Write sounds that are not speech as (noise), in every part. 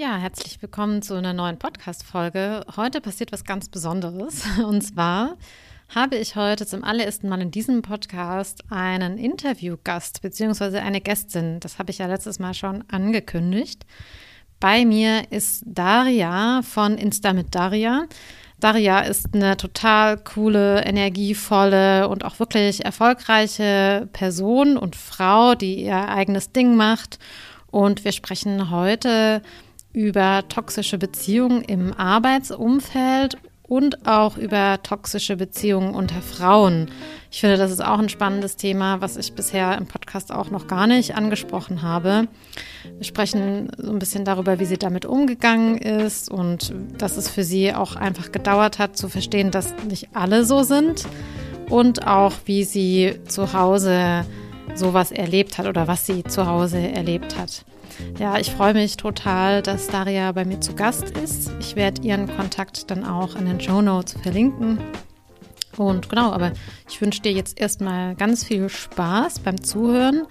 Ja, herzlich willkommen zu einer neuen Podcast-Folge. Heute passiert was ganz Besonderes. (laughs) Und zwar habe ich heute zum allerersten Mal in diesem Podcast einen Interviewgast bzw. eine Gästin. Das habe ich ja letztes Mal schon angekündigt. Bei mir ist Daria von Insta mit Daria. Daria ist eine total coole, energievolle und auch wirklich erfolgreiche Person und Frau, die ihr eigenes Ding macht. Und wir sprechen heute über toxische Beziehungen im Arbeitsumfeld und auch über toxische Beziehungen unter Frauen. Ich finde, das ist auch ein spannendes Thema, was ich bisher im Podcast auch noch gar nicht angesprochen habe. Wir sprechen so ein bisschen darüber, wie sie damit umgegangen ist und dass es für sie auch einfach gedauert hat zu verstehen, dass nicht alle so sind und auch wie sie zu Hause sowas erlebt hat oder was sie zu Hause erlebt hat. Ja, ich freue mich total, dass Daria bei mir zu Gast ist. Ich werde ihren Kontakt dann auch in den Show Notes verlinken. Und genau, aber ich wünsche dir jetzt erstmal ganz viel Spaß beim Zuhören.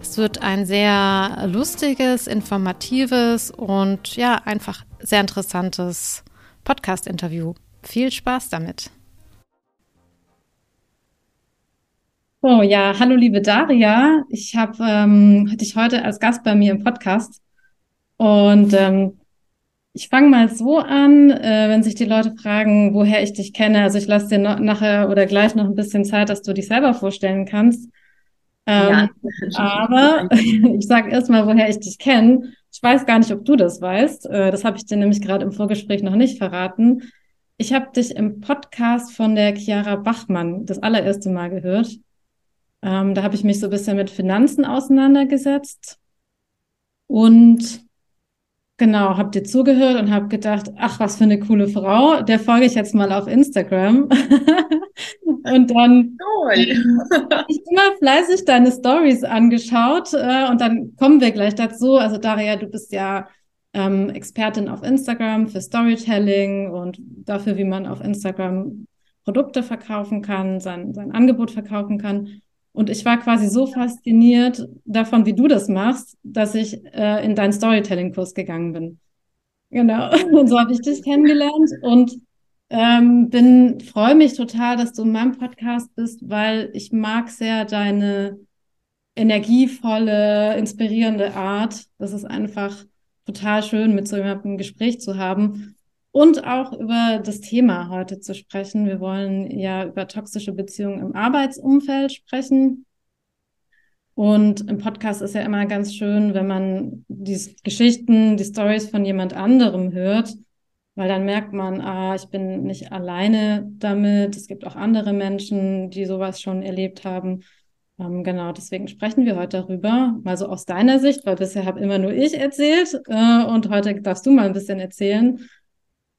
Es wird ein sehr lustiges, informatives und ja, einfach sehr interessantes Podcast-Interview. Viel Spaß damit. Oh ja, hallo liebe Daria. Ich habe ähm, dich heute als Gast bei mir im Podcast. Und ähm, ich fange mal so an, äh, wenn sich die Leute fragen, woher ich dich kenne. Also ich lasse dir noch, nachher oder gleich noch ein bisschen Zeit, dass du dich selber vorstellen kannst. Ähm, ja. Aber (laughs) ich sage erstmal, woher ich dich kenne. Ich weiß gar nicht, ob du das weißt. Äh, das habe ich dir nämlich gerade im Vorgespräch noch nicht verraten. Ich habe dich im Podcast von der Chiara Bachmann das allererste Mal gehört. Ähm, da habe ich mich so ein bisschen mit Finanzen auseinandergesetzt und genau, habe dir zugehört und habe gedacht, ach, was für eine coole Frau, der folge ich jetzt mal auf Instagram. (laughs) und dann habe ich immer fleißig deine Stories angeschaut äh, und dann kommen wir gleich dazu. Also Daria, du bist ja ähm, Expertin auf Instagram für Storytelling und dafür, wie man auf Instagram Produkte verkaufen kann, sein, sein Angebot verkaufen kann. Und ich war quasi so fasziniert davon, wie du das machst, dass ich äh, in deinen Storytelling-Kurs gegangen bin. Genau. (laughs) Und so habe ich dich kennengelernt und ähm, bin freue mich total, dass du in meinem Podcast bist, weil ich mag sehr deine energievolle, inspirierende Art. Das ist einfach total schön, mit so jemandem ein Gespräch zu haben und auch über das Thema heute zu sprechen. Wir wollen ja über toxische Beziehungen im Arbeitsumfeld sprechen. Und im Podcast ist ja immer ganz schön, wenn man die Geschichten, die Stories von jemand anderem hört, weil dann merkt man, ah, ich bin nicht alleine damit. Es gibt auch andere Menschen, die sowas schon erlebt haben. Ähm, genau, deswegen sprechen wir heute darüber, mal so aus deiner Sicht, weil bisher habe immer nur ich erzählt äh, und heute darfst du mal ein bisschen erzählen,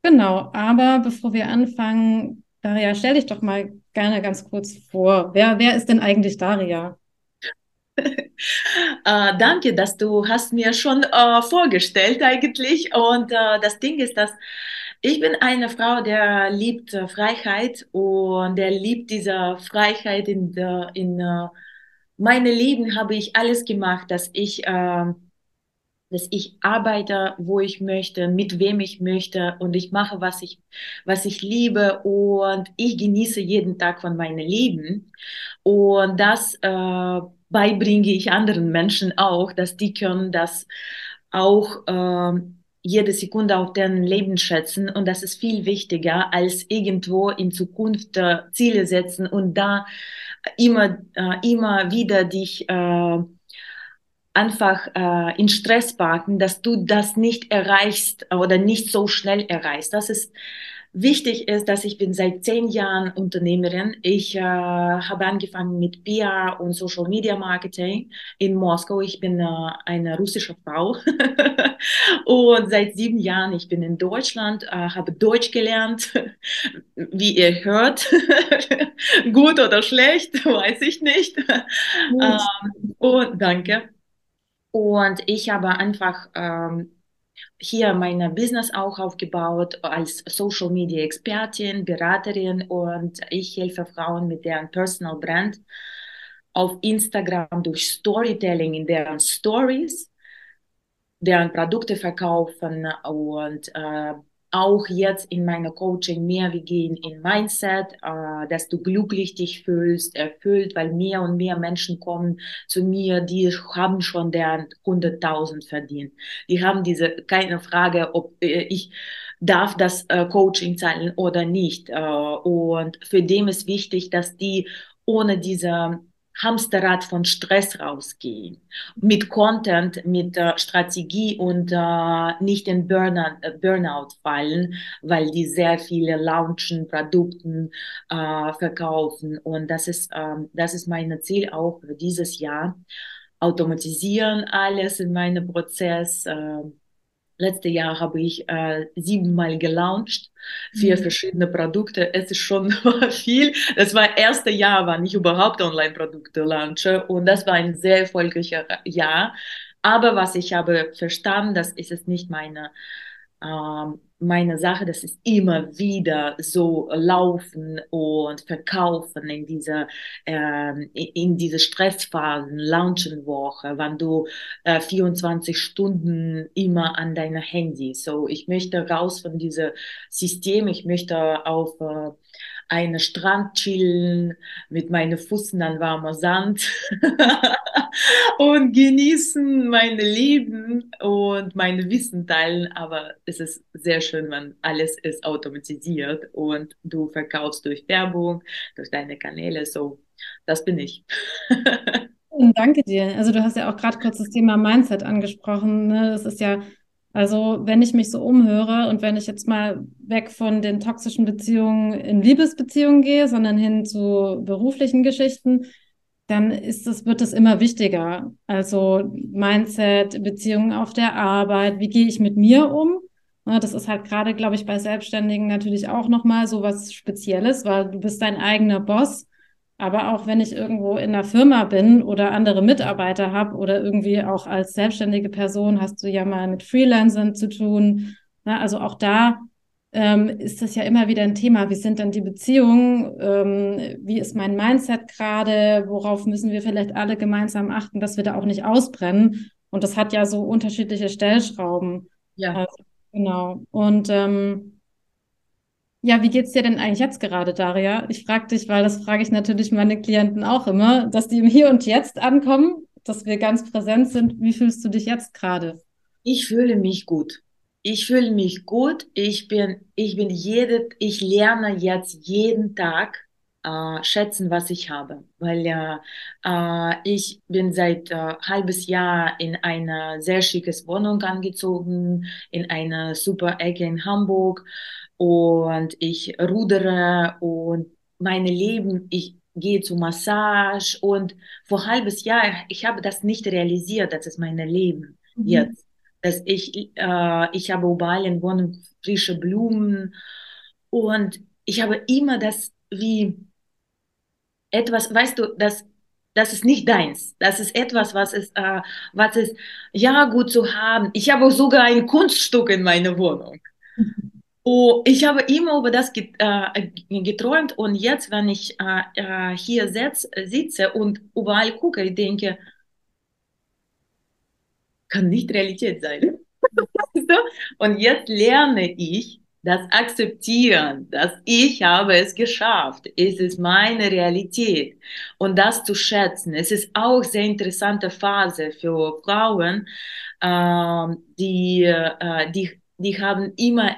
Genau, aber bevor wir anfangen, Daria, stell dich doch mal gerne ganz kurz vor. Wer, wer ist denn eigentlich Daria? (laughs) äh, danke, dass du hast mir schon äh, vorgestellt eigentlich. Und äh, das Ding ist, dass ich bin eine Frau, der liebt äh, Freiheit und der liebt diese Freiheit in, in uh, meinem Leben habe ich alles gemacht, dass ich ähm, dass ich arbeite, wo ich möchte, mit wem ich möchte und ich mache, was ich, was ich liebe und ich genieße jeden Tag von meinem Leben. Und das äh, beibringe ich anderen Menschen auch, dass die können das auch äh, jede Sekunde auf deren Leben schätzen und das ist viel wichtiger als irgendwo in Zukunft äh, Ziele setzen und da immer äh, immer wieder dich äh, einfach äh, in Stress packen, dass du das nicht erreichst oder nicht so schnell erreichst. Das ist wichtig ist, dass ich bin seit zehn Jahren Unternehmerin. Ich äh, habe angefangen mit PR und Social Media Marketing in Moskau. Ich bin äh, eine russische Frau (laughs) und seit sieben Jahren ich bin in Deutschland, äh, habe Deutsch gelernt. (laughs) Wie ihr hört, (laughs) gut oder schlecht, weiß ich nicht. Ähm, und danke. Und ich habe einfach ähm, hier mein Business auch aufgebaut als Social Media Expertin, Beraterin und ich helfe Frauen mit deren Personal Brand auf Instagram durch Storytelling in deren Stories deren Produkte verkaufen und äh, auch jetzt in meiner Coaching mehr wir gehen in Mindset, äh, dass du glücklich dich fühlst, erfüllt, weil mehr und mehr Menschen kommen zu mir, die haben schon deren 100.000 verdient. Die haben diese keine Frage, ob äh, ich darf das äh, Coaching zahlen oder nicht. Äh, und für dem ist wichtig, dass die ohne diese Hamsterrad von Stress rausgehen, mit Content, mit äh, Strategie und äh, nicht in Burnout, äh, Burnout fallen, weil die sehr viele launchen, Produkten äh, verkaufen und das ist ähm, das ist mein Ziel auch für dieses Jahr. Automatisieren alles in meinem Prozess. Letztes Jahr habe ich äh, siebenmal gelauncht, vier mhm. verschiedene Produkte. Es ist schon (laughs) viel. Das war das erste Jahr, wann ich überhaupt Online-Produkte launche. Und das war ein sehr erfolgreiches Jahr. Aber was ich habe verstanden, das ist es nicht meine ähm, meine Sache, das ist immer wieder so laufen und verkaufen in dieser ähm, in diese Stressphasen, Launchenwoche, wann du äh, 24 Stunden immer an deiner Handy. So, ich möchte raus von diesem System, ich möchte auf äh, einen Strand chillen mit meinen Füßen an warmer Sand (laughs) und genießen mein Leben und meine Wissen teilen. Aber es ist sehr schön, wenn alles ist automatisiert und du verkaufst durch Werbung, durch deine Kanäle. So, das bin ich. (laughs) Danke dir. Also du hast ja auch gerade kurz das Thema Mindset angesprochen. Ne? Das ist ja also, wenn ich mich so umhöre und wenn ich jetzt mal weg von den toxischen Beziehungen in Liebesbeziehungen gehe, sondern hin zu beruflichen Geschichten, dann ist es, wird es immer wichtiger. Also Mindset, Beziehungen auf der Arbeit, wie gehe ich mit mir um? Das ist halt gerade, glaube ich, bei Selbstständigen natürlich auch nochmal so was Spezielles, weil du bist dein eigener Boss aber auch wenn ich irgendwo in einer Firma bin oder andere Mitarbeiter habe oder irgendwie auch als selbstständige Person hast du ja mal mit Freelancern zu tun. Na, also auch da ähm, ist das ja immer wieder ein Thema. Wie sind denn die Beziehungen? Ähm, wie ist mein Mindset gerade? Worauf müssen wir vielleicht alle gemeinsam achten, dass wir da auch nicht ausbrennen? Und das hat ja so unterschiedliche Stellschrauben. Ja. Also, genau. Und ähm, ja, wie geht's dir denn eigentlich jetzt gerade, Daria? Ich frage dich, weil das frage ich natürlich meine Klienten auch immer, dass die im Hier und Jetzt ankommen, dass wir ganz präsent sind. Wie fühlst du dich jetzt gerade? Ich fühle mich gut. Ich fühle mich gut. Ich bin, ich bin jede, ich lerne jetzt jeden Tag äh, schätzen, was ich habe, weil äh, ich bin seit äh, halbes Jahr in eine sehr schickes Wohnung angezogen, in eine super Ecke in Hamburg und ich rudere und meine Leben, ich gehe zu Massage und vor halbes Jahr, ich habe das nicht realisiert, das ist mein Leben mhm. jetzt. Dass ich, äh, ich habe überall in Wohnung frische Blumen und ich habe immer das wie etwas, weißt du, das, das ist nicht deins. Das ist etwas, was ist, äh, was ist, ja, gut zu haben. Ich habe sogar ein Kunststück in meiner Wohnung. Oh, ich habe immer über das äh, geträumt und jetzt, wenn ich äh, äh, hier sitze und überall gucke, ich denke, kann nicht Realität sein. (laughs) und jetzt lerne ich das Akzeptieren, dass ich habe es geschafft. Es ist meine Realität. Und das zu schätzen. Es ist auch sehr interessante Phase für Frauen, äh, die, die, die haben immer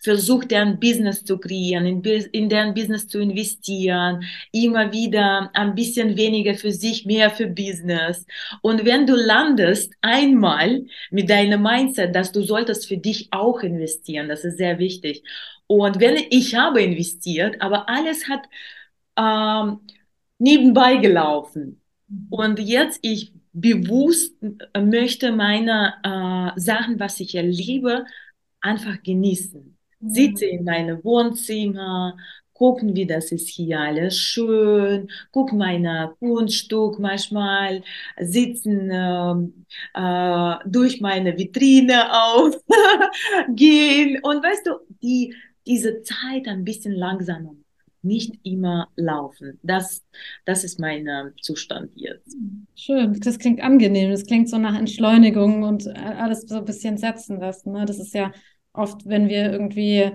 versucht, deren Business zu kreieren, in, in deren Business zu investieren, immer wieder ein bisschen weniger für sich, mehr für Business. Und wenn du landest einmal mit deinem Mindset, dass du solltest für dich auch investieren, das ist sehr wichtig. Und wenn ich habe investiert, aber alles hat ähm, nebenbei gelaufen. Und jetzt ich bewusst möchte meine äh, Sachen, was ich erlebe, einfach genießen sitze in meinem Wohnzimmer, gucken, wie das ist hier alles schön, guck meine Kunststück manchmal, sitzen ähm, äh, durch meine Vitrine auf, (laughs) gehen und weißt du, die, diese Zeit ein bisschen langsamer nicht immer laufen. Das, das ist mein äh, Zustand jetzt. Schön, das klingt angenehm. Das klingt so nach Entschleunigung und äh, alles so ein bisschen setzen lassen. Ne? Das ist ja oft, wenn wir irgendwie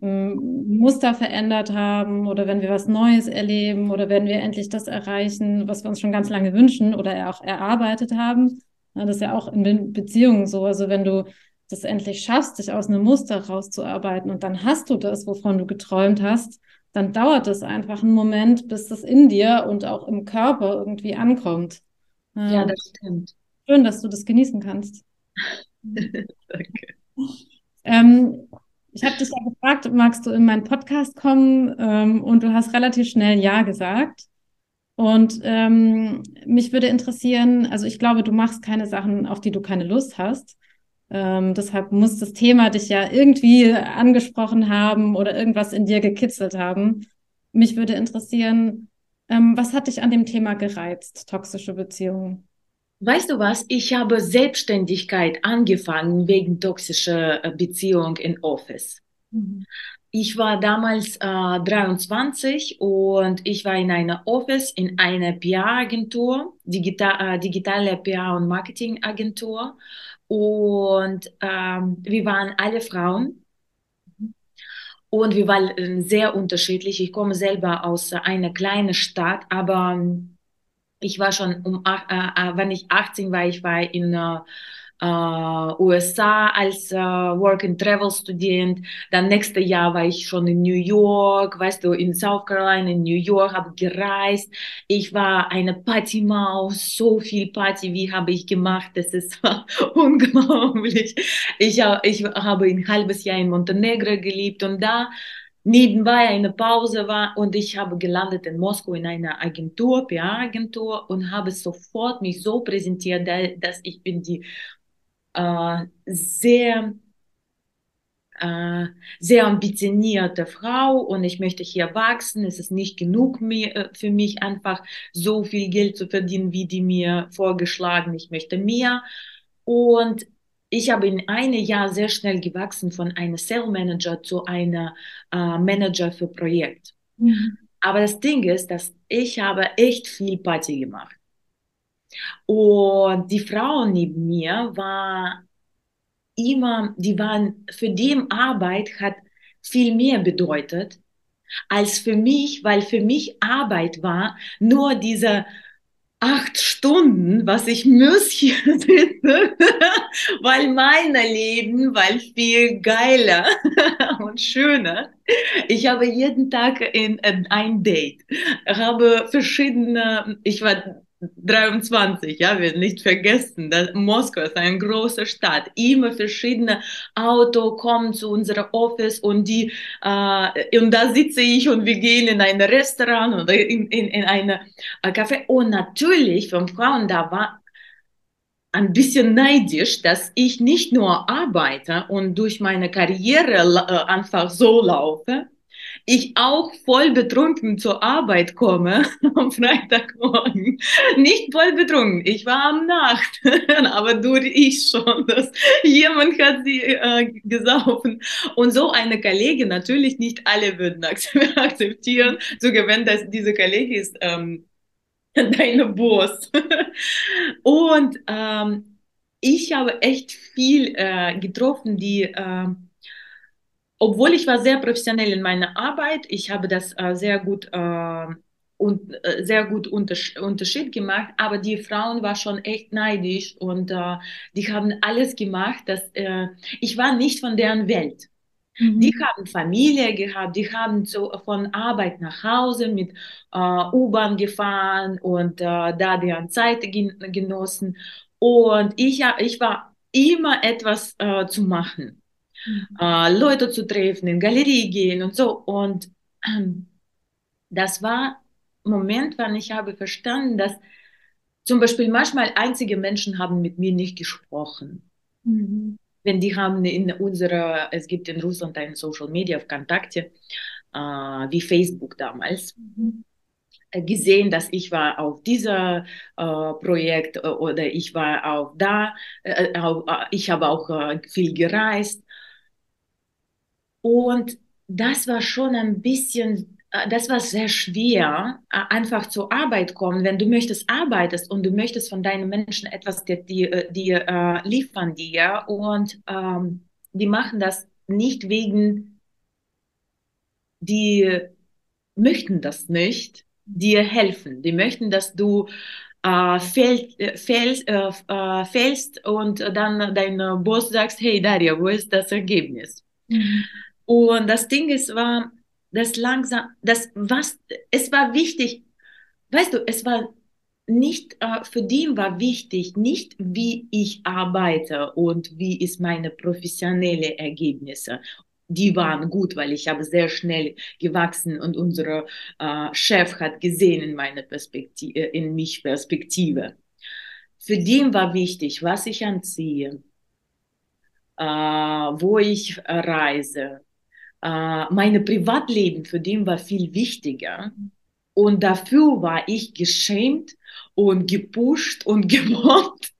Muster verändert haben oder wenn wir was Neues erleben oder wenn wir endlich das erreichen, was wir uns schon ganz lange wünschen oder auch erarbeitet haben. Das ist ja auch in Beziehungen so. Also wenn du das endlich schaffst, dich aus einem Muster rauszuarbeiten und dann hast du das, wovon du geträumt hast, dann dauert es einfach einen Moment, bis das in dir und auch im Körper irgendwie ankommt. Ja, das stimmt. Schön, dass du das genießen kannst. (laughs) Danke. Ähm, ich habe dich ja gefragt, magst du in meinen Podcast kommen? Ähm, und du hast relativ schnell Ja gesagt. Und ähm, mich würde interessieren, also ich glaube, du machst keine Sachen, auf die du keine Lust hast. Ähm, deshalb muss das Thema dich ja irgendwie angesprochen haben oder irgendwas in dir gekitzelt haben. Mich würde interessieren, ähm, was hat dich an dem Thema gereizt, toxische Beziehungen? Weißt du was? Ich habe Selbstständigkeit angefangen wegen toxischer äh, Beziehung in Office. Mhm. Ich war damals äh, 23 und ich war in einer Office, in einer PR-Agentur, Digital, äh, digitale PR- und Marketing-Agentur. Und ähm, wir waren alle Frauen. Und wir waren äh, sehr unterschiedlich. Ich komme selber aus einer kleinen Stadt, aber ich war schon um, äh, äh, wenn ich 18 war, ich war in äh, äh USA als äh, Work-and-Travel-Student. Dann nächstes Jahr war ich schon in New York, weißt du, in South Carolina, in New York, habe gereist. Ich war eine Partymaus, so viel Party, wie habe ich gemacht, das ist (laughs) unglaublich. Ich, ich habe ein halbes Jahr in Montenegro gelebt und da nebenbei eine Pause war und ich habe gelandet in Moskau in einer Agentur, PR-Agentur und habe sofort mich so präsentiert, dass ich bin die äh, sehr äh, sehr ambitionierte Frau und ich möchte hier wachsen. Es ist nicht genug mehr, äh, für mich einfach so viel Geld zu verdienen, wie die mir vorgeschlagen. Ich möchte mehr. Und ich habe in einem Jahr sehr schnell gewachsen von einem Sales Manager zu einer äh, Manager für Projekt. Mhm. Aber das Ding ist, dass ich habe echt viel Party gemacht. Und die Frau neben mir war immer, die waren, für die Arbeit hat viel mehr bedeutet als für mich, weil für mich Arbeit war nur diese acht Stunden, was ich muss hier sitze, weil mein Leben war viel geiler (laughs) und schöner. Ich habe jeden Tag in, in ein Date, habe verschiedene, ich war 23, ja, wir nicht vergessen, dass Moskau ist eine große Stadt. Immer verschiedene Auto kommen zu unserem Office und die äh, und da sitze ich und wir gehen in ein Restaurant oder in, in, in eine äh, Café. Und natürlich von Frauen da war ein bisschen neidisch, dass ich nicht nur arbeite und durch meine Karriere äh, einfach so laufe, ich auch voll betrunken zur Arbeit komme (laughs) am Freitagmorgen. Nicht voll betrunken, ich war am Nacht, (laughs) aber durch ich schon, dass jemand hat sie äh, gesaufen. Und so eine Kollege, natürlich nicht alle würden (laughs) akzeptieren, sogar wenn das, diese Kollege ist ähm, deine Boss. Und ähm, ich habe echt viel äh, getroffen, die äh, obwohl ich war sehr professionell in meiner Arbeit, ich habe das äh, sehr gut äh, und äh, sehr gut Unters Unterschied gemacht, aber die Frauen waren schon echt neidisch und äh, die haben alles gemacht, dass äh, ich war nicht von deren Welt. Mhm. Die haben Familie gehabt, die haben so von Arbeit nach Hause mit äh, U-Bahn gefahren und äh, da deren Zeit gen genossen. Und ich, ich war immer etwas äh, zu machen äh, Leute zu treffen, in Galerie gehen und so. Und (clears throat) das war ein Moment, wann ich habe verstanden, dass zum Beispiel manchmal einzige Menschen haben mit mir nicht gesprochen. Mhm. Wenn die haben in unserer, es gibt in Russland ein Social Media auf Kontakte, äh, wie Facebook damals. Mhm gesehen, dass ich war auf dieser äh, Projekt äh, oder ich war auch da, äh, auch, äh, ich habe auch äh, viel gereist und das war schon ein bisschen äh, das war sehr schwer, äh, einfach zur Arbeit kommen. Wenn du möchtest, arbeitest und du möchtest von deinen Menschen etwas dir, dir, dir äh, liefern dir und ähm, die machen das nicht wegen, die möchten das nicht, dir helfen. Die möchten, dass du äh, fällst, äh, fällst, äh, äh, und dann dein Boss sagst, hey Daria, wo ist das Ergebnis? Mhm. Und das Ding ist, war, das langsam, das was, es war wichtig, weißt du, es war nicht, äh, für die war wichtig, nicht wie ich arbeite und wie ist meine professionelle Ergebnisse. Die waren gut, weil ich habe sehr schnell gewachsen und unser äh, Chef hat gesehen in meine Perspektive, äh, in mich Perspektive. Für den war wichtig, was ich anziehe, äh, wo ich reise, äh, meine Privatleben für den war viel wichtiger. Und dafür war ich geschämt und gepusht und (laughs) gemobbt,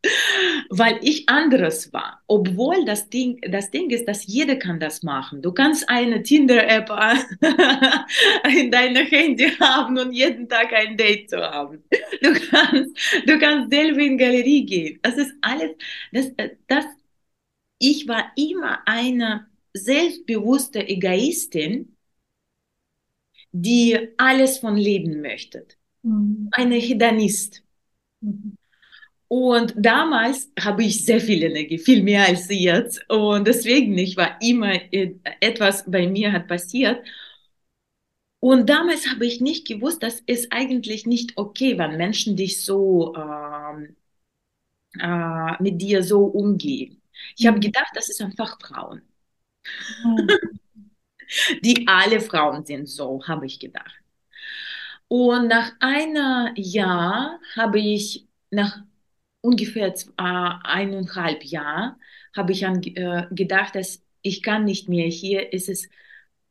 weil ich anderes war. Obwohl das Ding, das Ding ist, dass jeder kann das machen. Du kannst eine Tinder-App (laughs) in deinem Handy haben und jeden Tag ein Date zu haben. Du kannst, du kannst selber in Galerie gehen. Das ist alles, das, das, ich war immer eine selbstbewusste Egoistin, die alles von Leben möchte. Mhm. Eine Hedonist. Mhm. Und damals habe ich sehr viel Energie, viel mehr als jetzt. Und deswegen, ich war immer, äh, etwas bei mir hat passiert. Und damals habe ich nicht gewusst, dass es eigentlich nicht okay, wenn Menschen dich so ähm, äh, mit dir so umgehen. Ich habe mhm. gedacht, das ist einfach Frauen. (laughs) Die alle Frauen sind so, habe ich gedacht. Und nach einem Jahr habe ich, nach ungefähr äh, eineinhalb Jahren, habe ich an, äh, gedacht, dass ich kann nicht mehr, hier ist es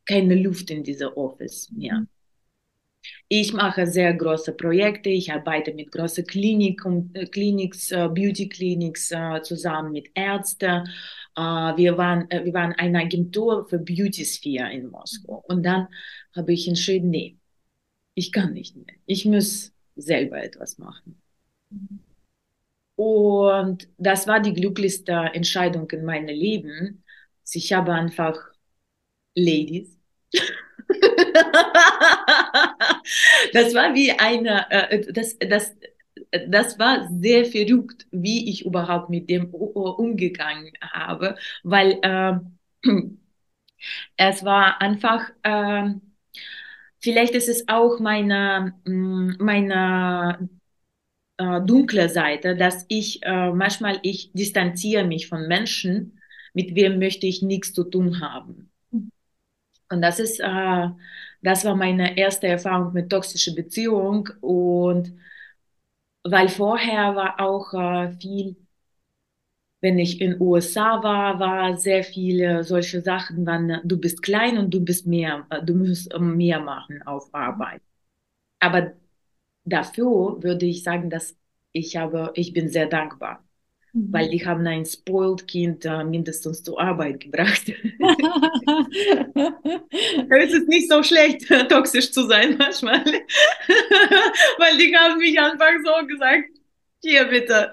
keine Luft in dieser Office mehr. Mhm. Ich mache sehr große Projekte, ich arbeite mit großen Kliniken, äh, Kliniks, äh, Beauty Clinics äh, zusammen mit Ärzten wir, waren, äh, wir waren eine Agentur für Beauty Sphere in Moskau. Und dann habe ich entschieden, nee, ich kann nicht mehr. Ich muss selber etwas machen. Und das war die glücklichste Entscheidung in meinem Leben. Ich habe einfach Ladies. (laughs) das war wie eine, äh, das, das, das war sehr verrückt, wie ich überhaupt mit dem umgegangen habe, weil äh, (clears throat) es war einfach, äh, vielleicht ist es auch meine, mm, meine äh, dunkle Seite, dass ich äh, manchmal, ich distanziere mich von Menschen, mit wem möchte ich nichts zu tun haben. Und das ist, äh, das war meine erste Erfahrung mit toxischer Beziehung und weil vorher war auch äh, viel, wenn ich in USA war, war sehr viele solche Sachen, wann du bist klein und du bist mehr, äh, du musst äh, mehr machen auf Arbeit. Aber dafür würde ich sagen, dass ich habe, ich bin sehr dankbar. Weil die haben ein spoiled Kind äh, mindestens zur Arbeit gebracht. (laughs) es ist nicht so schlecht, (laughs) toxisch zu sein manchmal, (laughs) weil die haben mich einfach so gesagt, hier bitte.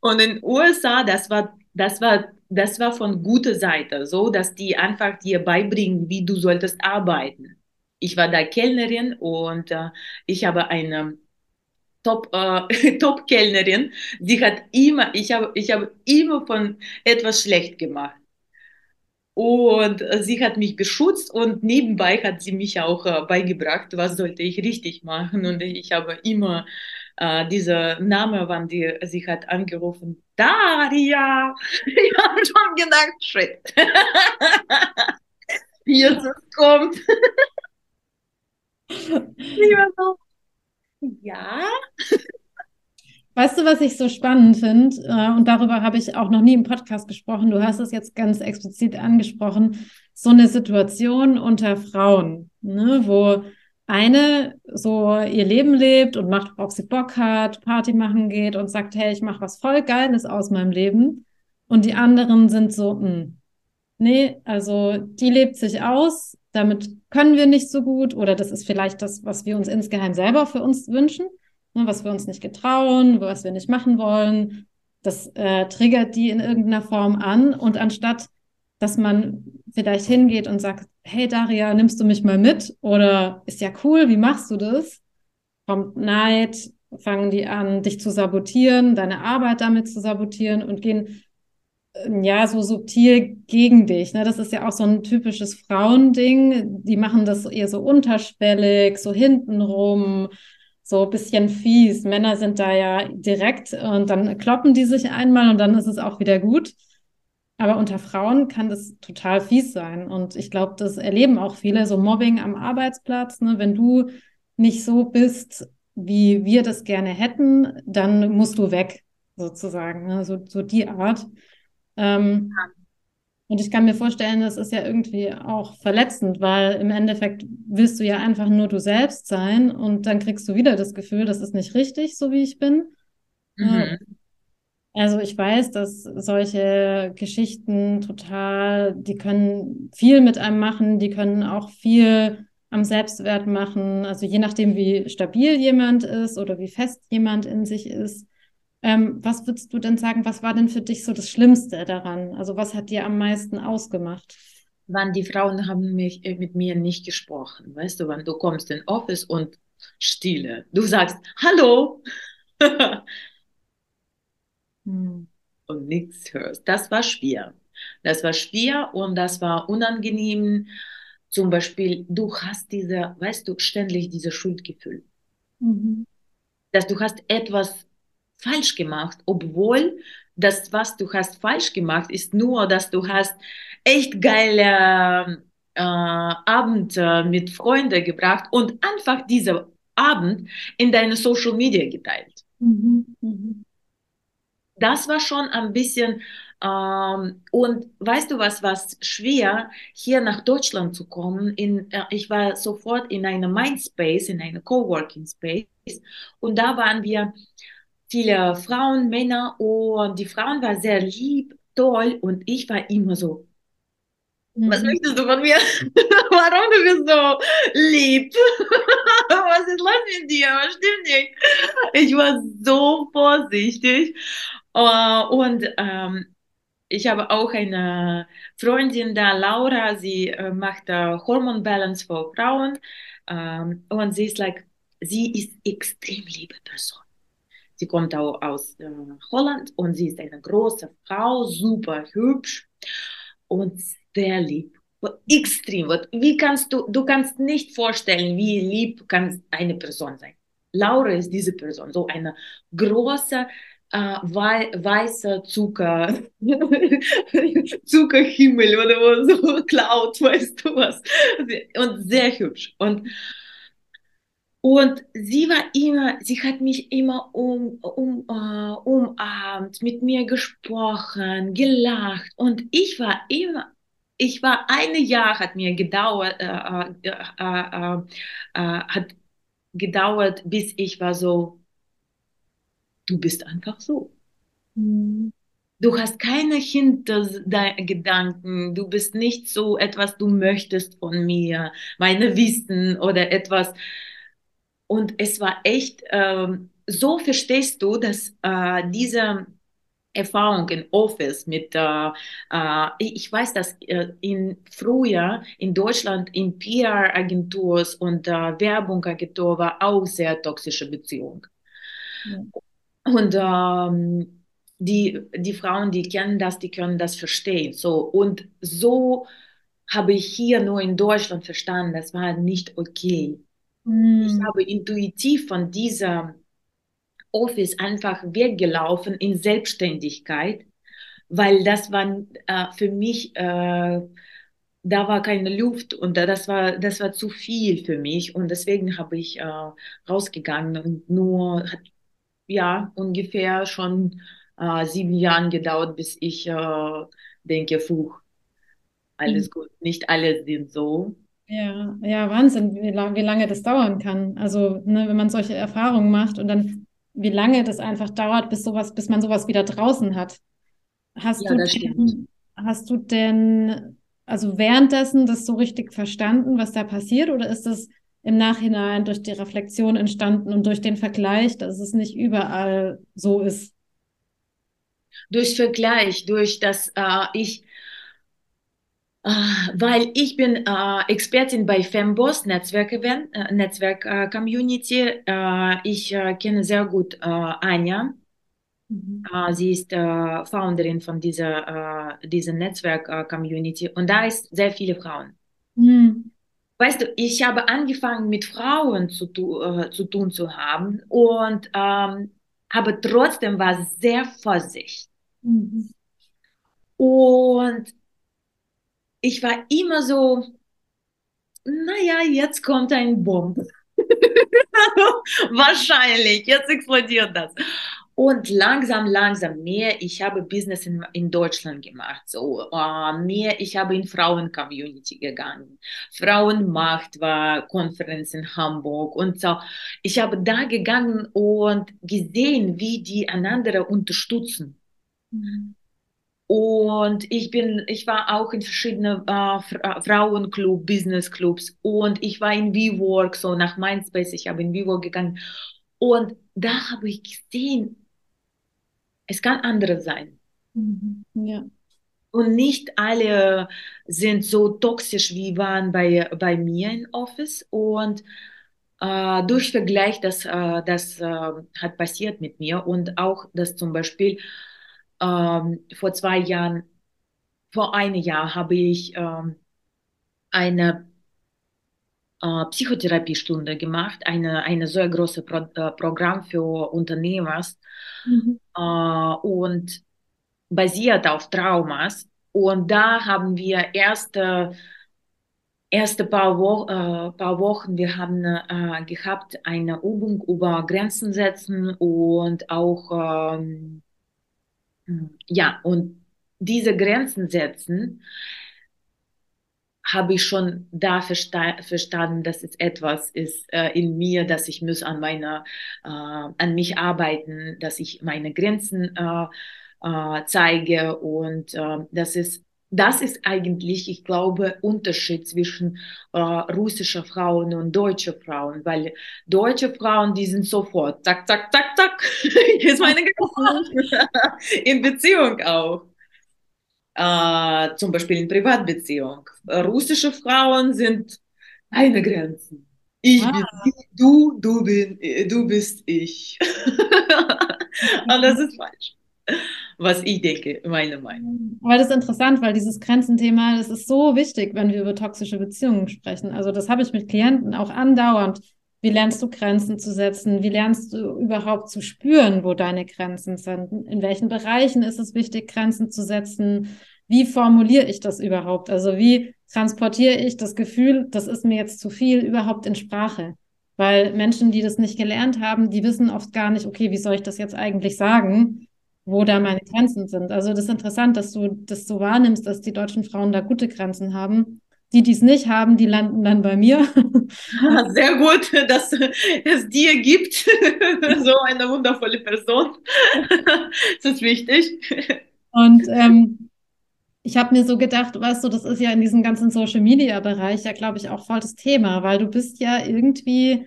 Und in den USA, das war, das war, das war von guter Seite, so, dass die einfach dir beibringen, wie du solltest arbeiten. Ich war da Kellnerin und äh, ich habe eine Top, äh, (laughs) Top-Kellnerin, die hat immer, ich habe, ich habe immer von etwas schlecht gemacht. Und sie hat mich geschützt und nebenbei hat sie mich auch äh, beigebracht, was sollte ich richtig machen. Und ich habe immer äh, dieser Name, wann die, sie hat angerufen, Daria. (laughs) Ich habe schon gedacht, shit. (laughs) Jetzt kommt. ich war so, ja. Weißt du, was ich so spannend finde? Äh, und darüber habe ich auch noch nie im Podcast gesprochen. Du hast es jetzt ganz explizit angesprochen. So eine Situation unter Frauen, ne, wo eine so ihr Leben lebt und macht, worauf sie Bock hat, Party machen geht und sagt, hey, ich mache was voll Geiles aus meinem Leben. Und die anderen sind so, mh, hm, nee, also die lebt sich aus, damit können wir nicht so gut oder das ist vielleicht das, was wir uns insgeheim selber für uns wünschen, ne, was wir uns nicht getrauen, was wir nicht machen wollen. Das äh, triggert die in irgendeiner Form an und anstatt, dass man vielleicht hingeht und sagt, hey Daria, nimmst du mich mal mit oder ist ja cool, wie machst du das? Kommt Neid, fangen die an, dich zu sabotieren, deine Arbeit damit zu sabotieren und gehen ja, so subtil gegen dich. Ne? Das ist ja auch so ein typisches Frauending. Die machen das eher so unterschwellig, so hintenrum, so ein bisschen fies. Männer sind da ja direkt und dann kloppen die sich einmal und dann ist es auch wieder gut. Aber unter Frauen kann das total fies sein. Und ich glaube, das erleben auch viele, so Mobbing am Arbeitsplatz. Ne? Wenn du nicht so bist, wie wir das gerne hätten, dann musst du weg, sozusagen. Ne? So, so die Art. Ähm, und ich kann mir vorstellen, das ist ja irgendwie auch verletzend, weil im Endeffekt willst du ja einfach nur du selbst sein und dann kriegst du wieder das Gefühl, das ist nicht richtig, so wie ich bin. Mhm. Also ich weiß, dass solche Geschichten total, die können viel mit einem machen, die können auch viel am Selbstwert machen. Also je nachdem, wie stabil jemand ist oder wie fest jemand in sich ist, ähm, was würdest du denn sagen, was war denn für dich so das Schlimmste daran? Also was hat dir am meisten ausgemacht? Wann die Frauen haben mich, äh, mit mir nicht gesprochen. Weißt du, wann du kommst in Office und Stille. Du sagst Hallo (laughs) hm. und nichts hörst. Das war schwer. Das war schwer und das war unangenehm. Zum Beispiel, du hast diese, weißt du, ständig dieses Schuldgefühl. Mhm. Dass du hast etwas falsch gemacht, obwohl das, was du hast falsch gemacht, ist nur, dass du hast echt geile äh, Abend äh, mit Freunden gebracht und einfach diesen Abend in deine Social Media geteilt. Mhm. Mhm. Das war schon ein bisschen ähm, und weißt du was, was schwer, hier nach Deutschland zu kommen? In, äh, ich war sofort in einem Mindspace, in einem Coworking Space und da waren wir viele Frauen, Männer und die Frauen waren sehr lieb, toll und ich war immer so, mhm. was möchtest du von mir? (laughs) Warum du bist so lieb? (laughs) was ist los mit dir? Was stimmt nicht? Ich war so vorsichtig uh, und ähm, ich habe auch eine Freundin da, Laura, sie äh, macht äh, Hormon Balance für Frauen ähm, und sie ist like, sie ist extrem liebe Person. Sie kommt auch aus äh, Holland und sie ist eine große Frau, super hübsch und sehr lieb. Extrem. Wie kannst du, du kannst nicht vorstellen, wie lieb kann eine Person sein. Laura ist diese Person, so eine große, äh, weißer Zucker, (laughs) Zuckerhimmel oder so, Cloud, weißt du was. Und sehr hübsch. Und und sie war immer, sie hat mich immer um, um, uh, umarmt, mit mir gesprochen, gelacht. Und ich war immer, ich war eine Jahr hat mir gedauert, äh, äh, äh, hat gedauert, bis ich war so, du bist einfach so. Mhm. Du hast keine Hintergedanken, du bist nicht so etwas, du möchtest von mir, meine Wissen oder etwas, und es war echt, ähm, so verstehst du, dass äh, diese Erfahrung in Office mit, äh, äh, ich weiß, dass äh, in früher in Deutschland in PR-Agenturs und äh, Werbungagentur war auch sehr toxische Beziehung. Ja. Und ähm, die, die Frauen, die kennen das, die können das verstehen. So, und so habe ich hier nur in Deutschland verstanden, das war nicht okay. Ich hm. habe intuitiv von dieser Office einfach weggelaufen in Selbstständigkeit, weil das war äh, für mich, äh, da war keine Luft und das war, das war zu viel für mich und deswegen habe ich äh, rausgegangen und nur hat ja ungefähr schon äh, sieben Jahren gedauert, bis ich äh, denke, puh, alles mhm. gut, nicht alle sind so. Ja, ja, Wahnsinn, wie, lang, wie lange das dauern kann. Also, ne, wenn man solche Erfahrungen macht und dann, wie lange das einfach dauert, bis sowas, bis man sowas wieder draußen hat. Hast ja, du denn, hast du denn also währenddessen das so richtig verstanden, was da passiert, oder ist es im Nachhinein durch die Reflexion entstanden und durch den Vergleich, dass es nicht überall so ist? Durch Vergleich, durch das äh, ich weil ich bin äh, Expertin bei Femboss Netzwerk Event, äh, Netzwerk äh, Community. Äh, ich äh, kenne sehr gut Anja. Mhm. sie ist Founderin von dieser, dieser Netzwerk Community und da ist sehr viele Frauen. Mhm. Weißt du, ich habe angefangen mit Frauen zu, zu tun zu haben und ähm, aber trotzdem war sehr vorsichtig. Mhm. Und ich war immer so, naja, jetzt kommt ein Bomb. (laughs) Wahrscheinlich, jetzt explodiert das. Und langsam, langsam mehr, ich habe Business in, in Deutschland gemacht, so uh, mehr, ich habe in Frauen-Community gegangen. Frauenmacht war Konferenz in Hamburg und so. Ich habe da gegangen und gesehen, wie die einander unterstützen. Mhm. Und ich bin, ich war auch in verschiedenen äh, äh Frauenclub, Businessclubs und ich war in WeWork, so nach Mindspace, ich habe in WeWork gegangen. Und da habe ich gesehen, es kann andere sein. Mhm. Ja. Und nicht alle sind so toxisch wie waren bei, bei mir im Office. Und äh, durch Vergleich, das, äh, das äh, hat passiert mit mir. Und auch, dass zum Beispiel ähm, vor zwei Jahren, vor einem Jahr habe ich ähm, eine äh, Psychotherapiestunde gemacht, eine, eine sehr große Pro äh, Programm für Unternehmer mhm. äh, und basiert auf Traumas. Und da haben wir erste erste paar, Wo äh, paar Wochen, wir haben äh, gehabt eine Übung über Grenzen setzen und auch ähm, ja, und diese Grenzen setzen, habe ich schon da versta verstanden, dass es etwas ist äh, in mir, dass ich muss an meiner, äh, an mich arbeiten, dass ich meine Grenzen äh, äh zeige und äh, das ist das ist eigentlich, ich glaube, Unterschied zwischen äh, russischer Frauen und deutscher Frauen, weil deutsche Frauen, die sind sofort, zack, zack, zack, zack, hier (laughs) ist meine Grenze. in Beziehung auch. Äh, zum Beispiel in Privatbeziehung. Russische Frauen sind keine Grenzen. Ich ah. bin du, du, bin, du bist ich. (laughs) und das ist falsch (laughs) was ich denke, meine Meinung. Weil das ist interessant, weil dieses Grenzenthema, das ist so wichtig, wenn wir über toxische Beziehungen sprechen. Also das habe ich mit Klienten auch andauernd. Wie lernst du Grenzen zu setzen? Wie lernst du überhaupt zu spüren, wo deine Grenzen sind? In welchen Bereichen ist es wichtig, Grenzen zu setzen? Wie formuliere ich das überhaupt? Also wie transportiere ich das Gefühl, das ist mir jetzt zu viel, überhaupt in Sprache? Weil Menschen, die das nicht gelernt haben, die wissen oft gar nicht, okay, wie soll ich das jetzt eigentlich sagen? Wo da meine Grenzen sind. Also das ist interessant, dass du das so wahrnimmst, dass die deutschen Frauen da gute Grenzen haben. Die, die es nicht haben, die landen dann bei mir. Sehr gut, dass es dir gibt, (laughs) so eine wundervolle Person. Das ist wichtig. Und ähm, ich habe mir so gedacht, weißt du, das ist ja in diesem ganzen Social-Media-Bereich ja, glaube ich, auch voll das Thema, weil du bist ja irgendwie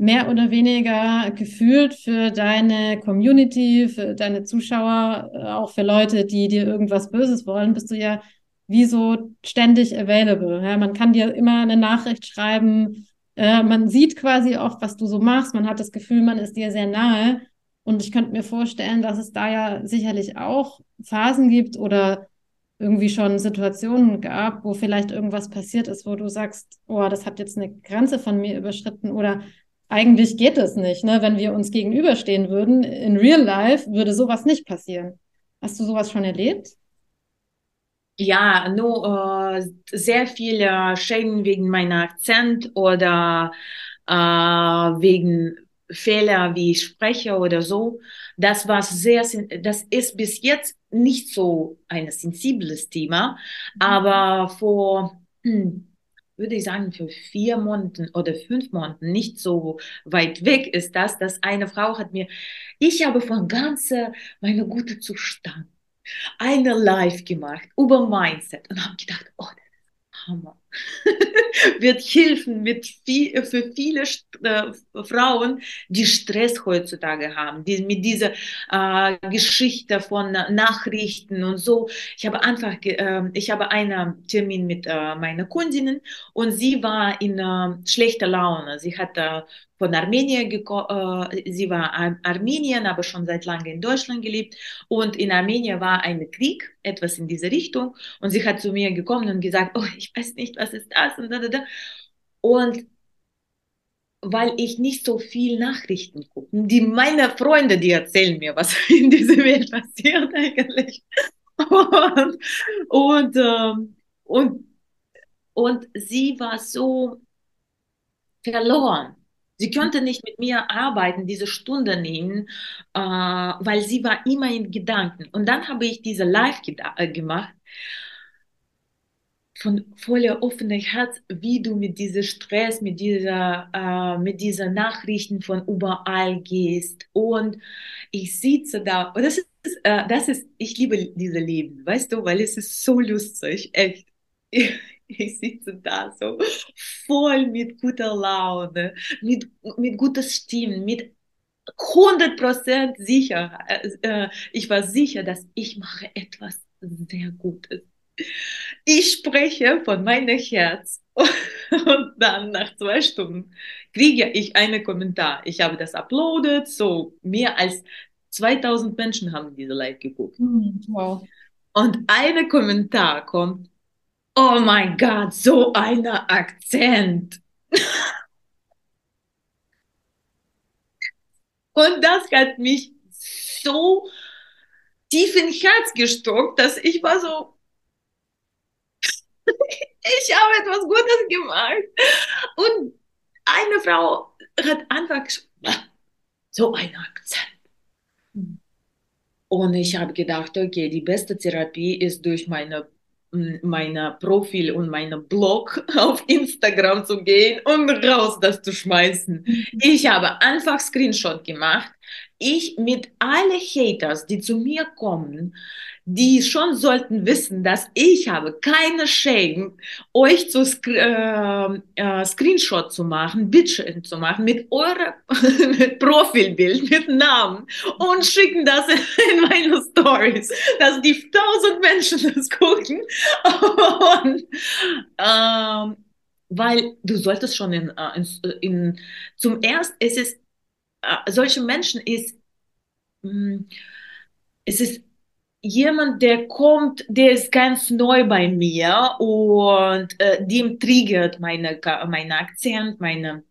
mehr oder weniger gefühlt für deine Community, für deine Zuschauer, äh, auch für Leute, die dir irgendwas Böses wollen, bist du ja wie so ständig available. Ja, man kann dir immer eine Nachricht schreiben. Äh, man sieht quasi oft, was du so machst. Man hat das Gefühl, man ist dir sehr nahe. Und ich könnte mir vorstellen, dass es da ja sicherlich auch Phasen gibt oder irgendwie schon Situationen gab, wo vielleicht irgendwas passiert ist, wo du sagst, oh, das hat jetzt eine Grenze von mir überschritten oder eigentlich geht es nicht. Ne? Wenn wir uns gegenüberstehen würden, in real life würde sowas nicht passieren. Hast du sowas schon erlebt? Ja, nur äh, sehr viele Schäden wegen meiner Akzent oder äh, wegen Fehler, wie ich spreche oder so. Das war sehr, das ist bis jetzt nicht so ein sensibles Thema, mhm. aber vor hm, würde ich sagen, für vier Monaten oder fünf Monaten nicht so weit weg ist das, dass eine Frau hat mir, ich habe von ganzer meine gute Zustand eine Live gemacht über Mindset und habe gedacht, oh, das ist Hammer. (laughs) wird helfen mit viel, für viele äh, Frauen, die Stress heutzutage haben, die mit dieser äh, Geschichte von Nachrichten und so. Ich habe einfach, äh, ich habe einen Termin mit äh, meiner Kundinnen und sie war in äh, schlechter Laune. Sie hat von Armenien äh, sie war Ar Armenien, aber schon seit langem in Deutschland gelebt und in Armenien war ein Krieg, etwas in diese Richtung und sie hat zu mir gekommen und gesagt, oh, ich weiß nicht, was ist das und da, da, da. Und weil ich nicht so viel Nachrichten gucke. Die meine Freunde, die erzählen mir, was (laughs) in dieser Welt passiert eigentlich. Und, und, ähm, und, und sie war so verloren. Sie konnte nicht mit mir arbeiten, diese Stunde nehmen, äh, weil sie war immer in Gedanken. Und dann habe ich diese Live äh, gemacht von voller offener Herz, wie du mit diesem Stress, mit dieser, äh, mit dieser Nachrichten von überall gehst. Und ich sitze da, und das ist, äh, das ist, ich liebe dieses Leben, weißt du, weil es ist so lustig, echt. (laughs) ich sitze da so voll mit guter Laune, mit, mit guter Stimme, mit 100% sicher. Äh, ich war sicher, dass ich mache etwas sehr Gutes. Ich spreche von meinem Herz (laughs) und dann nach zwei Stunden kriege ich einen Kommentar. Ich habe das uploadet, so mehr als 2000 Menschen haben diese Live geguckt. Hm, wow. Und ein Kommentar kommt, Oh mein Gott, so ein Akzent. (laughs) Und das hat mich so tief ins Herz gestockt, dass ich war so, ich habe etwas Gutes gemacht. Und eine Frau hat einfach so ein Akzent. Und ich habe gedacht, okay, die beste Therapie ist durch meine meiner Profil und meinem Blog (laughs) auf Instagram zu gehen und raus das zu schmeißen. Mhm. Ich habe einfach Screenshot gemacht. Ich mit alle Haters, die zu mir kommen, die schon sollten wissen, dass ich habe keine Shame, euch zu äh, äh, Screenshot zu machen, Bildschirm zu machen mit eurem (laughs) Profilbild, mit Namen und schicken das (laughs) in meine Stories, dass die tausend Menschen das gucken. (laughs) Und, ähm, weil du solltest schon in, äh, in, in zum erst, es ist, äh, solche Menschen ist, mm, es ist jemand, der kommt, der ist ganz neu bei mir und äh, dem triggert meine, meine Akzent, meine,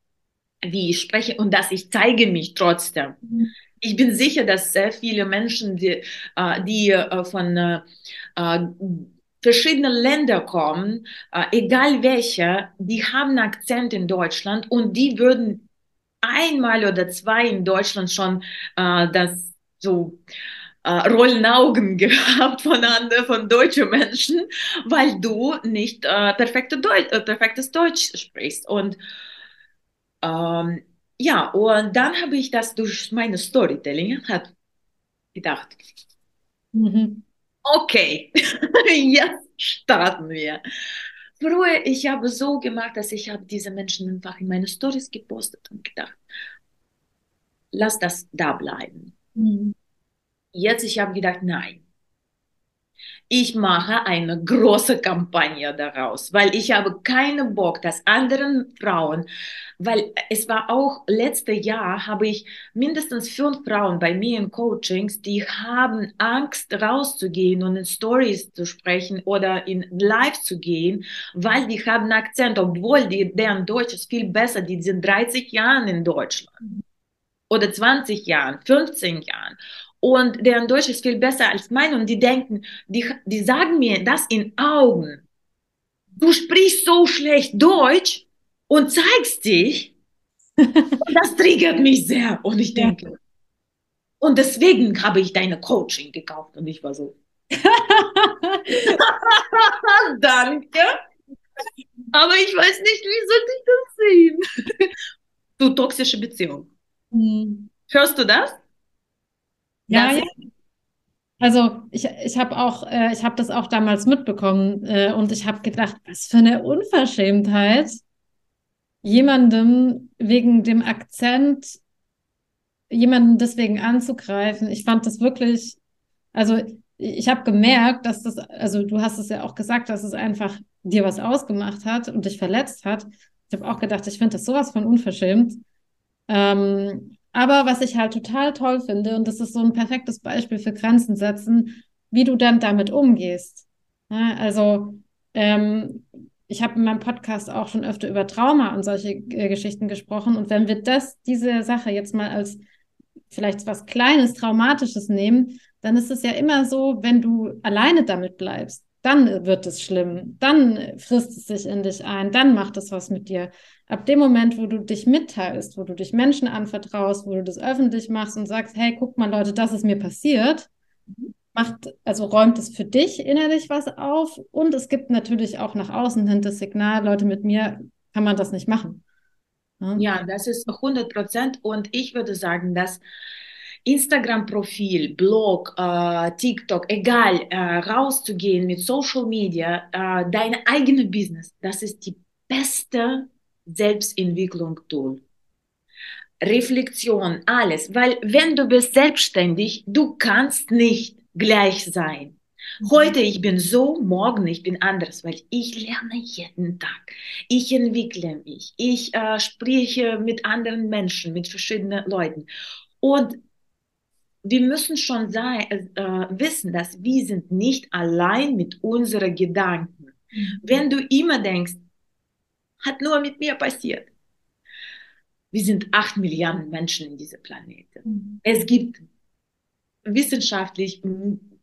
wie ich spreche und dass ich zeige mich trotzdem. Mhm. Ich bin sicher, dass sehr viele Menschen, die, äh, die äh, von äh, äh verschiedenen Ländern kommen, äh, egal welche, die haben einen Akzent in Deutschland und die würden einmal oder zwei in Deutschland schon äh, das so äh, rollende Augen (laughs) gehabt von anderen, von deutschen Menschen, weil du nicht äh, perfekte Deutsch, äh, perfektes Deutsch sprichst. Und ähm, ja, und dann habe ich das durch meine Storytelling hat gedacht, mhm. okay, (laughs) jetzt starten wir. Früher, ich habe so gemacht, dass ich habe diese Menschen einfach in meine Stories gepostet und gedacht, lass das da bleiben. Mhm jetzt ich habe gedacht, nein, ich mache eine große Kampagne daraus, weil ich habe keinen Bock, dass anderen Frauen, weil es war auch letztes Jahr, habe ich mindestens fünf Frauen bei mir in Coachings, die haben Angst rauszugehen und in Stories zu sprechen oder in Live zu gehen, weil die haben Akzent, obwohl die, deren Deutsch ist viel besser, die sind 30 Jahre in Deutschland. Oder 20 Jahren, 15 Jahren und deren Deutsch ist viel besser als mein und die denken, die, die sagen mir das in Augen. Du sprichst so schlecht Deutsch und zeigst dich. (laughs) und das triggert mich sehr. Und ich denke, und deswegen habe ich deine Coaching gekauft und ich war so. (laughs) Danke. Aber ich weiß nicht, wie soll ich das sehen? (laughs) du toxische Beziehung. Mhm. Hörst du das? Ja, ja. Also ich, ich habe auch, äh, ich habe das auch damals mitbekommen äh, und ich habe gedacht, was für eine Unverschämtheit, jemandem wegen dem Akzent, jemanden deswegen anzugreifen. Ich fand das wirklich, also ich habe gemerkt, dass das, also du hast es ja auch gesagt, dass es einfach dir was ausgemacht hat und dich verletzt hat. Ich habe auch gedacht, ich finde das sowas von unverschämt. Ähm, aber was ich halt total toll finde, und das ist so ein perfektes Beispiel für Grenzen setzen, wie du dann damit umgehst. Ja, also ähm, ich habe in meinem Podcast auch schon öfter über Trauma und solche äh, Geschichten gesprochen. Und wenn wir das, diese Sache jetzt mal als vielleicht was Kleines, Traumatisches nehmen, dann ist es ja immer so, wenn du alleine damit bleibst, dann wird es schlimm, dann frisst es sich in dich ein, dann macht es was mit dir. Ab dem Moment, wo du dich mitteilst, wo du dich Menschen anvertraust, wo du das öffentlich machst und sagst, hey, guck mal Leute, das ist mir passiert, macht, also räumt es für dich innerlich was auf. Und es gibt natürlich auch nach außen hin das Signal, Leute, mit mir kann man das nicht machen. Ja, das ist 100 Prozent. Und ich würde sagen, dass Instagram-Profil, Blog, äh, TikTok, egal, äh, rauszugehen mit Social Media, äh, dein eigenes Business, das ist die beste Selbstentwicklung-Tool. Reflexion, alles, weil wenn du bist selbstständig, du kannst nicht gleich sein. Mhm. Heute ich bin so, morgen ich bin anders, weil ich lerne jeden Tag. Ich entwickle mich. Ich äh, spreche mit anderen Menschen, mit verschiedenen Leuten. Und wir müssen schon sein, äh, wissen, dass wir sind nicht allein mit unseren Gedanken. Mhm. Wenn du immer denkst, hat nur mit mir passiert. Wir sind acht Milliarden Menschen in diesem Planeten. Mhm. Es gibt wissenschaftlich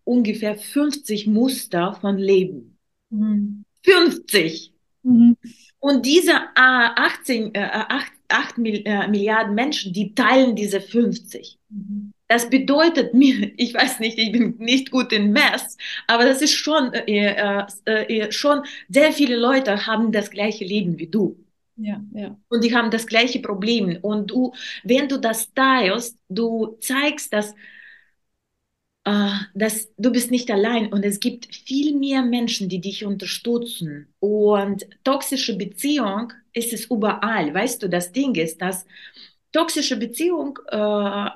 ungefähr 50 Muster von Leben. Mhm. 50! Mhm. Und diese äh, 18, äh, 8, 8 Milliarden Menschen, die teilen diese 50. Mhm. Das bedeutet mir, (laughs) ich weiß nicht, ich bin nicht gut in Math, aber das ist schon, äh, äh, äh, schon sehr viele Leute haben das gleiche Leben wie du. Ja, ja. Und die haben das gleiche Problem. Und du, wenn du das teilst, du zeigst, dass, äh, dass du bist nicht allein und es gibt viel mehr Menschen, die dich unterstützen. Und toxische Beziehung ist es überall. Weißt du, das Ding ist, dass toxische Beziehung äh,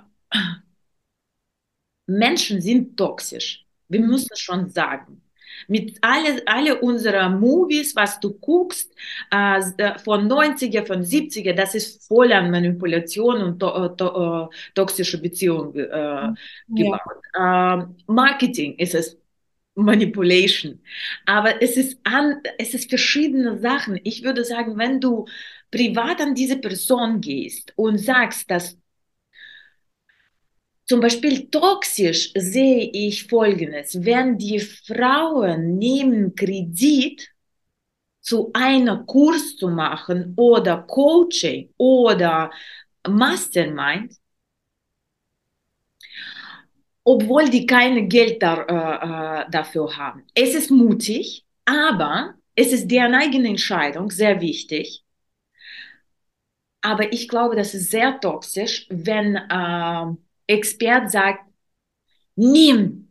Menschen sind toxisch. Wir müssen es schon sagen. Mit alle, alle unsere Movies, was du guckst, äh, äh von 90er, von 70er, das ist voll an Manipulation und to, äh, to, äh, toxische Beziehungen äh, gebaut. Ja. Äh, Marketing ist es Manipulation. Aber es ist an, es ist verschiedene Sachen. Ich würde sagen, wenn du privat an diese Person gehst und sagst, dass zum Beispiel toxisch sehe ich Folgendes. Wenn die Frauen nehmen Kredit, zu einem Kurs zu machen oder Coaching oder Mastermind, obwohl die keine Geld da, äh, äh, dafür haben. Es ist mutig, aber es ist deren eigene Entscheidung, sehr wichtig. Aber ich glaube, das ist sehr toxisch, wenn äh, Expert sagt, nimm,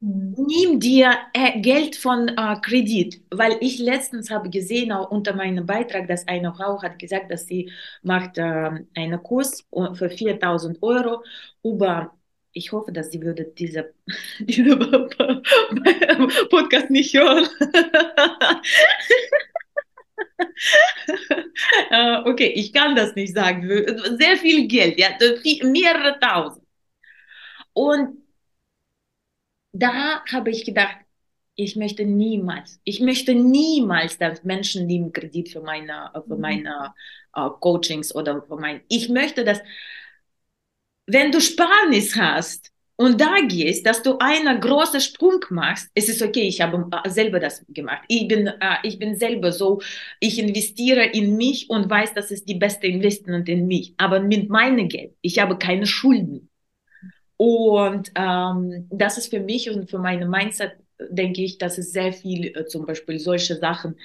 mhm. nimm dir äh, Geld von äh, Kredit, weil ich letztens habe gesehen, auch unter meinem Beitrag, dass eine Frau hat gesagt, dass sie macht äh, einen Kurs für 4000 Euro über ich hoffe, dass sie würde diese, (laughs) diese (laughs) Podcast nicht hören. (laughs) okay, ich kann das nicht sagen. Sehr viel Geld, ja, mehrere tausend. Und da habe ich gedacht, ich möchte niemals, ich möchte niemals, dass Menschen nehmen Kredit für meine, für mhm. meine uh, Coachings oder für mein, ich möchte, dass, wenn du Sparnis hast und da gehst, dass du einen großen Sprung machst, es ist okay, ich habe äh, selber das gemacht. Ich bin, uh, ich bin selber so, ich investiere in mich und weiß, das ist die beste Investment in mich, aber mit meinem Geld, ich habe keine Schulden. Und ähm, das ist für mich und für meine Mindset, denke ich, dass es sehr viel äh, zum Beispiel solche Sachen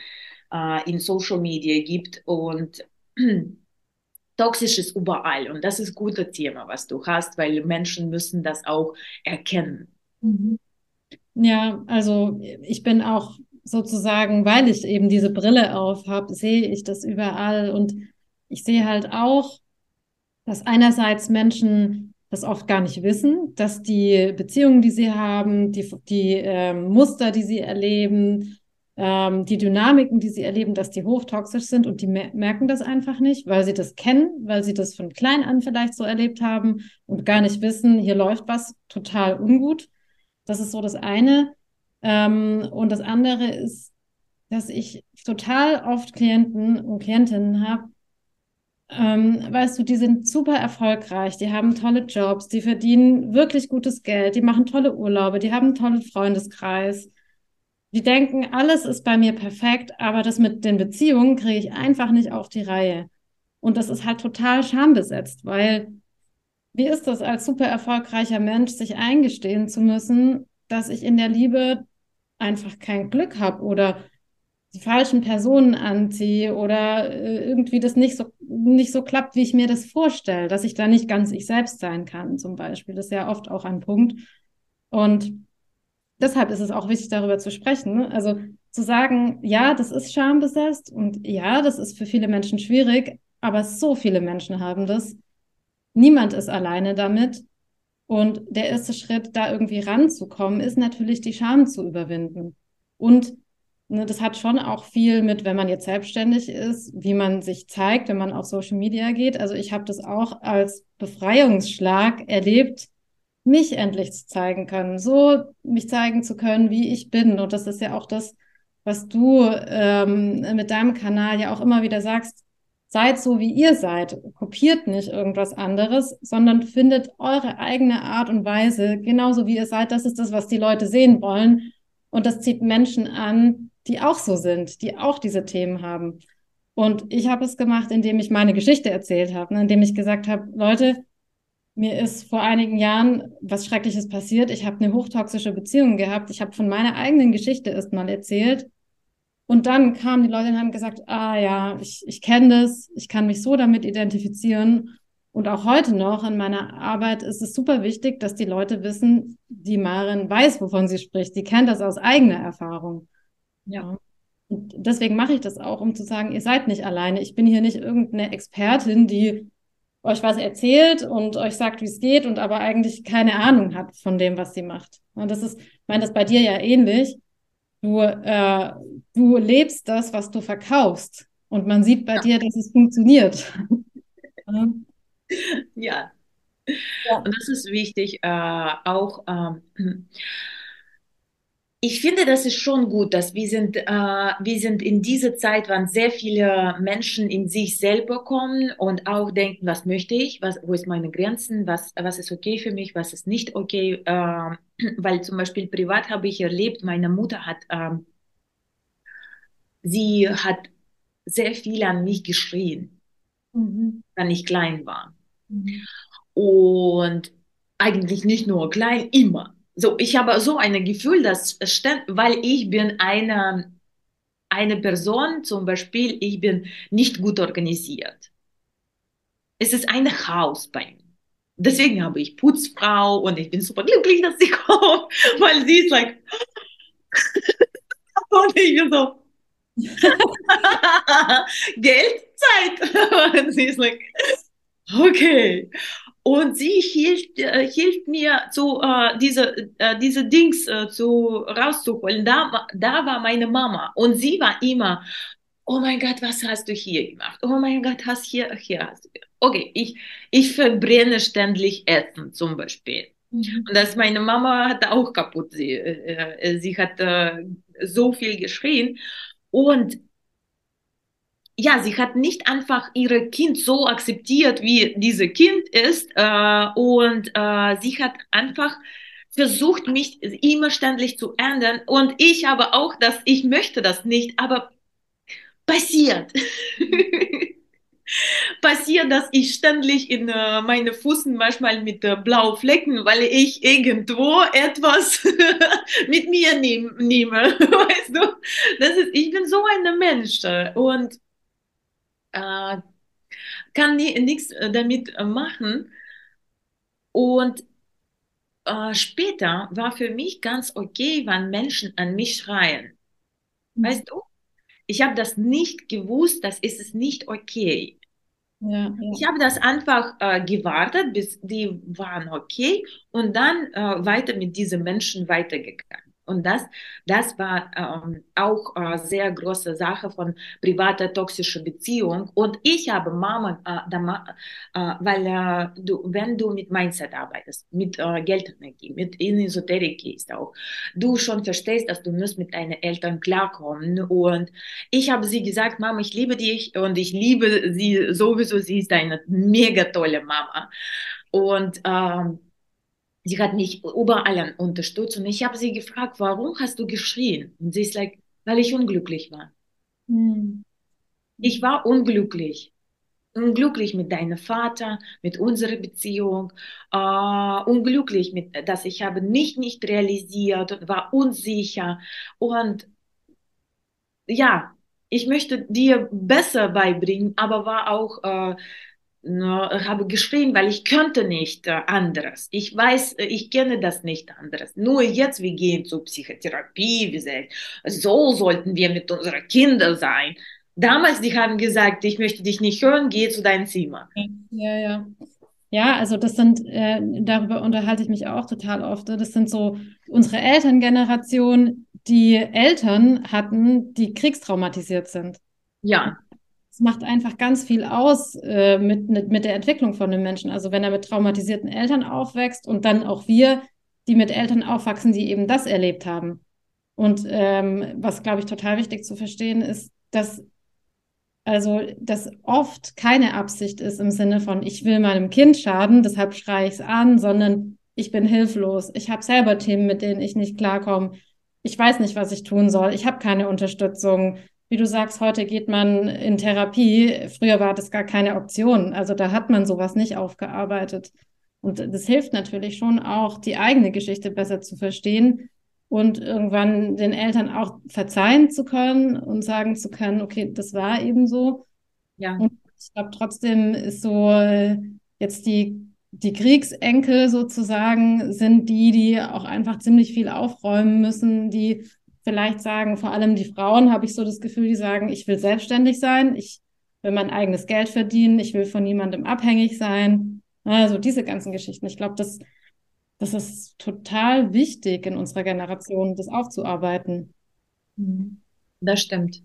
äh, in Social Media gibt und (clears throat) toxisch ist überall. Und das ist ein gutes Thema, was du hast, weil Menschen müssen das auch erkennen. Mhm. Ja, also ich bin auch sozusagen, weil ich eben diese Brille auf habe, sehe ich das überall und ich sehe halt auch, dass einerseits Menschen das oft gar nicht wissen, dass die Beziehungen, die sie haben, die, die ähm, Muster, die sie erleben, ähm, die Dynamiken, die sie erleben, dass die hochtoxisch sind und die mer merken das einfach nicht, weil sie das kennen, weil sie das von klein an vielleicht so erlebt haben und gar nicht wissen, hier läuft was total ungut. Das ist so das eine. Ähm, und das andere ist, dass ich total oft Klienten und Klientinnen habe, ähm, weißt du, die sind super erfolgreich, die haben tolle Jobs, die verdienen wirklich gutes Geld, die machen tolle Urlaube, die haben einen tollen Freundeskreis. Die denken, alles ist bei mir perfekt, aber das mit den Beziehungen kriege ich einfach nicht auf die Reihe. Und das ist halt total schambesetzt, weil wie ist das als super erfolgreicher Mensch, sich eingestehen zu müssen, dass ich in der Liebe einfach kein Glück habe oder die falschen Personen anziehe oder äh, irgendwie das nicht so, nicht so klappt, wie ich mir das vorstelle, dass ich da nicht ganz ich selbst sein kann, zum Beispiel. Das ist ja oft auch ein Punkt. Und deshalb ist es auch wichtig, darüber zu sprechen. Ne? Also zu sagen, ja, das ist schambesetzt und ja, das ist für viele Menschen schwierig, aber so viele Menschen haben das. Niemand ist alleine damit. Und der erste Schritt, da irgendwie ranzukommen, ist natürlich die Scham zu überwinden. Und ne, das hat schon auch viel mit, wenn man jetzt selbstständig ist, wie man sich zeigt, wenn man auf Social Media geht. Also ich habe das auch als Befreiungsschlag erlebt, mich endlich zu zeigen können, so mich zeigen zu können, wie ich bin. Und das ist ja auch das, was du ähm, mit deinem Kanal ja auch immer wieder sagst, Seid so, wie ihr seid. Kopiert nicht irgendwas anderes, sondern findet eure eigene Art und Weise, genauso wie ihr seid. Das ist das, was die Leute sehen wollen. Und das zieht Menschen an, die auch so sind, die auch diese Themen haben. Und ich habe es gemacht, indem ich meine Geschichte erzählt habe, ne? indem ich gesagt habe, Leute, mir ist vor einigen Jahren was Schreckliches passiert. Ich habe eine hochtoxische Beziehung gehabt. Ich habe von meiner eigenen Geschichte erst mal erzählt und dann kamen die Leute und haben gesagt, ah ja, ich, ich kenne das, ich kann mich so damit identifizieren. Und auch heute noch in meiner Arbeit ist es super wichtig, dass die Leute wissen, die Maren weiß, wovon sie spricht. Die kennt das aus eigener Erfahrung. Ja. Und deswegen mache ich das auch, um zu sagen, ihr seid nicht alleine. Ich bin hier nicht irgendeine Expertin, die euch was erzählt und euch sagt, wie es geht und aber eigentlich keine Ahnung hat von dem, was sie macht. Und das ist, ich meine, das bei dir ja ähnlich. Du, äh, du lebst das, was du verkaufst. Und man sieht bei ja. dir, dass es funktioniert. (laughs) ja. ja. Und das ist wichtig, äh, auch ähm, ich finde, das ist schon gut, dass wir sind, äh, wir sind in dieser Zeit, wann sehr viele Menschen in sich selber kommen und auch denken, was möchte ich, was, wo ist meine Grenzen, was, was ist okay für mich, was ist nicht okay, äh, (clears throat) weil zum Beispiel privat habe ich erlebt, meine Mutter hat, äh, sie hat sehr viel an mich geschrien, mhm. wenn ich klein war. Mhm. Und eigentlich nicht nur klein, immer so, ich habe so ein Gefühl, dass, weil ich bin eine, eine Person, zum Beispiel, ich bin nicht gut organisiert. Es ist ein Chaos bei mir. Deswegen habe ich Putzfrau und ich bin super glücklich, dass sie (laughs) kommt, weil sie ist like, (laughs) und ich bin so, (laughs) Geld, Zeit. und sie ist like, okay. Und sie hielt, äh, hielt mir zu, äh, diese, äh, diese Dings äh, zu, rauszuholen. Da, da war meine Mama und sie war immer, oh mein Gott, was hast du hier gemacht? Oh mein Gott, hast hier, hier hast du. Okay, ich, ich verbrenne ständig Essen zum Beispiel. Mhm. Und das meine Mama hat auch kaputt. Sie, äh, äh sie hat äh, so viel geschrien. Und ja, sie hat nicht einfach ihre Kind so akzeptiert, wie diese Kind ist, äh, und äh, sie hat einfach versucht, mich immer ständig zu ändern. Und ich habe auch das, ich möchte das nicht, aber passiert. (laughs) passiert, dass ich ständig in äh, meine Fußen manchmal mit äh, blauen Flecken, weil ich irgendwo etwas (laughs) mit mir nehm, nehme. (laughs) Weißt du? Das ist, ich bin so ein Mensch. Und äh, kann nichts äh, damit äh, machen. Und äh, später war für mich ganz okay, wenn Menschen an mich schreien. Mhm. Weißt du? Ich habe das nicht gewusst, das ist es nicht okay. Ja, ja. Ich habe das einfach äh, gewartet, bis die waren okay und dann äh, weiter mit diesen Menschen weitergegangen. Und das, das war ähm, auch äh, sehr große Sache von privater toxischer Beziehung. Und ich habe Mama, äh, da, äh, weil äh, du, wenn du mit Mindset arbeitest, mit äh, Geldenergie, mit in Esoterik gehst auch, du schon verstehst, dass du musst mit deinen Eltern klarkommen. Und ich habe sie gesagt, Mama, ich liebe dich und ich liebe sie sowieso. Sie ist eine mega tolle Mama. Und ähm, sie hat mich überall unterstützt und ich habe sie gefragt, warum hast du geschrien? Und sie ist like, weil ich unglücklich war. Mhm. Ich war unglücklich. Unglücklich mit deinem Vater, mit unserer Beziehung, äh, unglücklich mit, dass ich habe nicht nicht realisiert und war unsicher und ja, ich möchte dir besser beibringen, aber war auch äh, habe geschrien, weil ich könnte nicht äh, anderes. Ich weiß, äh, ich kenne das nicht anderes. Nur jetzt, wir gehen zur Psychotherapie, wir sagen, so sollten wir mit unseren Kindern sein. Damals, die haben gesagt, ich möchte dich nicht hören, geh zu deinem Zimmer. Ja, ja. Ja, also das sind, äh, darüber unterhalte ich mich auch total oft. Das sind so unsere Elterngeneration, die Eltern hatten, die kriegstraumatisiert sind. Ja es macht einfach ganz viel aus äh, mit, mit der Entwicklung von einem Menschen. Also wenn er mit traumatisierten Eltern aufwächst und dann auch wir, die mit Eltern aufwachsen, die eben das erlebt haben. Und ähm, was, glaube ich, total wichtig zu verstehen ist, dass also dass oft keine Absicht ist im Sinne von, ich will meinem Kind schaden, deshalb schreie ich es an, sondern ich bin hilflos. Ich habe selber Themen, mit denen ich nicht klarkomme. Ich weiß nicht, was ich tun soll. Ich habe keine Unterstützung wie du sagst, heute geht man in Therapie. Früher war das gar keine Option. Also da hat man sowas nicht aufgearbeitet. Und das hilft natürlich schon auch, die eigene Geschichte besser zu verstehen und irgendwann den Eltern auch verzeihen zu können und sagen zu können, okay, das war eben so. Ja. Und ich glaube, trotzdem ist so jetzt die, die Kriegsenkel sozusagen sind die, die auch einfach ziemlich viel aufräumen müssen, die vielleicht sagen, vor allem die Frauen, habe ich so das Gefühl, die sagen, ich will selbstständig sein, ich will mein eigenes Geld verdienen, ich will von niemandem abhängig sein. Also diese ganzen Geschichten. Ich glaube, das, das ist total wichtig in unserer Generation, das aufzuarbeiten. Das stimmt.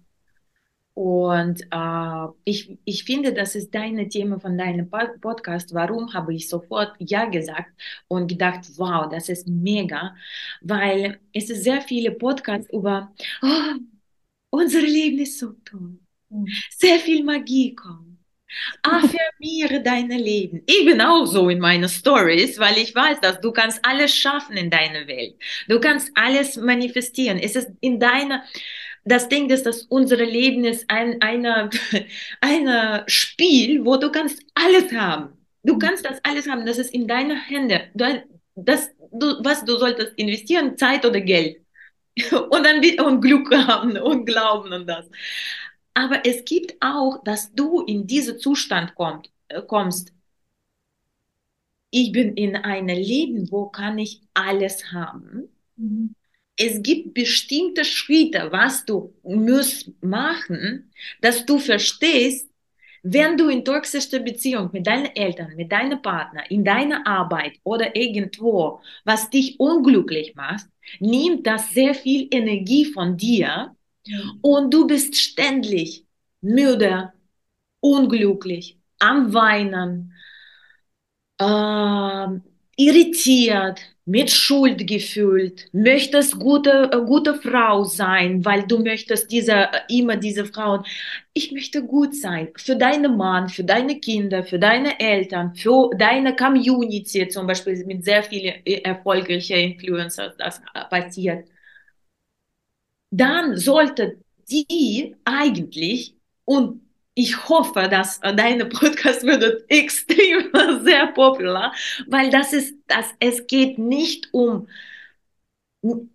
Und äh, ich, ich finde, das ist deine Thema von deinem Podcast. Warum habe ich sofort Ja gesagt und gedacht, wow, das ist mega, weil es ist sehr viele Podcasts über, oh, unser Leben ist so toll. Mhm. Sehr viel Magie kommt. Affirmiere (laughs) deine Leben. Ich bin auch so in meinen Stories, weil ich weiß, dass du kannst alles schaffen in deiner Welt. Du kannst alles manifestieren. Es ist in deiner das Ding ist, dass unser Leben ist ein eine, (laughs) eine Spiel, wo du kannst alles haben. Du kannst das alles haben. Das ist in deiner Hände. Das, du, was du solltest investieren, Zeit oder Geld. (laughs) Und dann und Glück haben und Glauben und das. Aber es gibt auch, dass du in diesen Zustand kommt, äh, kommst. Ich bin in einem Leben, wo kann ich alles haben. Mhm es gibt bestimmte Schritte, was du musst machen, dass du verstehst, wenn du in toxischer Beziehung mit deinen Eltern, mit deinem Partner, in deiner Arbeit oder irgendwo, was dich unglücklich macht, nimmt das sehr viel Energie von dir und du bist ständig müde, unglücklich, am Weinen, äh, irritiert, mit Schuld gefühlt, möchtest gute, äh, gute Frau sein, weil du möchtest diese, äh, immer diese Frauen. Ich möchte gut sein für deinen Mann, für deine Kinder, für deine Eltern, für deine Community, zum Beispiel mit sehr vielen äh, erfolgreichen Influencers das passiert. Dann sollte die eigentlich und ich hoffe, dass deine Podcast wird extrem (laughs) sehr populär, weil das ist, dass es geht nicht um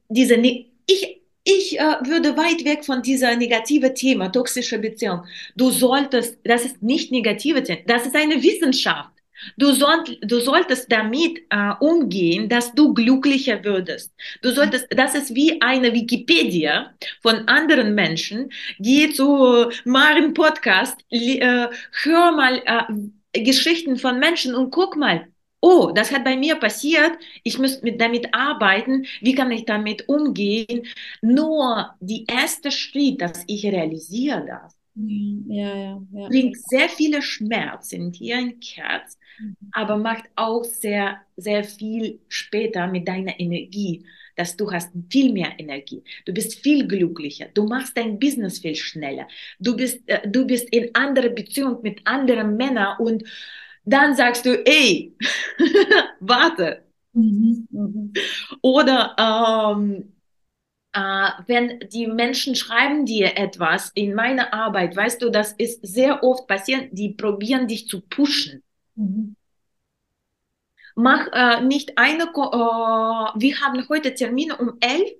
diese, ich, ich äh, würde weit weg von dieser negative Thema, toxische Beziehung. Du solltest, das ist nicht negative Thema, das ist eine Wissenschaft. Du, soll, du solltest damit äh, umgehen, dass du glücklicher würdest. Du solltest, das ist wie eine Wikipedia von anderen Menschen. Geh zu Maren Podcast, äh, hör mal äh, Geschichten von Menschen und guck mal, oh, das hat bei mir passiert, ich muss mit, damit arbeiten, wie kann ich damit umgehen? Nur die erste Schritt, dass ich realisiere das, ja, ja, ja. bringt sehr viele Schmerzen hier im Herz, mhm. Aber macht auch sehr, sehr viel später mit deiner Energie, dass du hast viel mehr Energie, du bist viel glücklicher, du machst dein Business viel schneller, du bist, äh, du bist in anderer Beziehung mit anderen Männern und dann sagst du, ey, (laughs) warte. Mhm, mhm. Oder ähm, äh, wenn die Menschen schreiben dir etwas in meiner Arbeit, weißt du, das ist sehr oft passiert, die probieren dich zu pushen. Mhm. Mach äh, nicht eine, äh, wir haben heute Termine um elf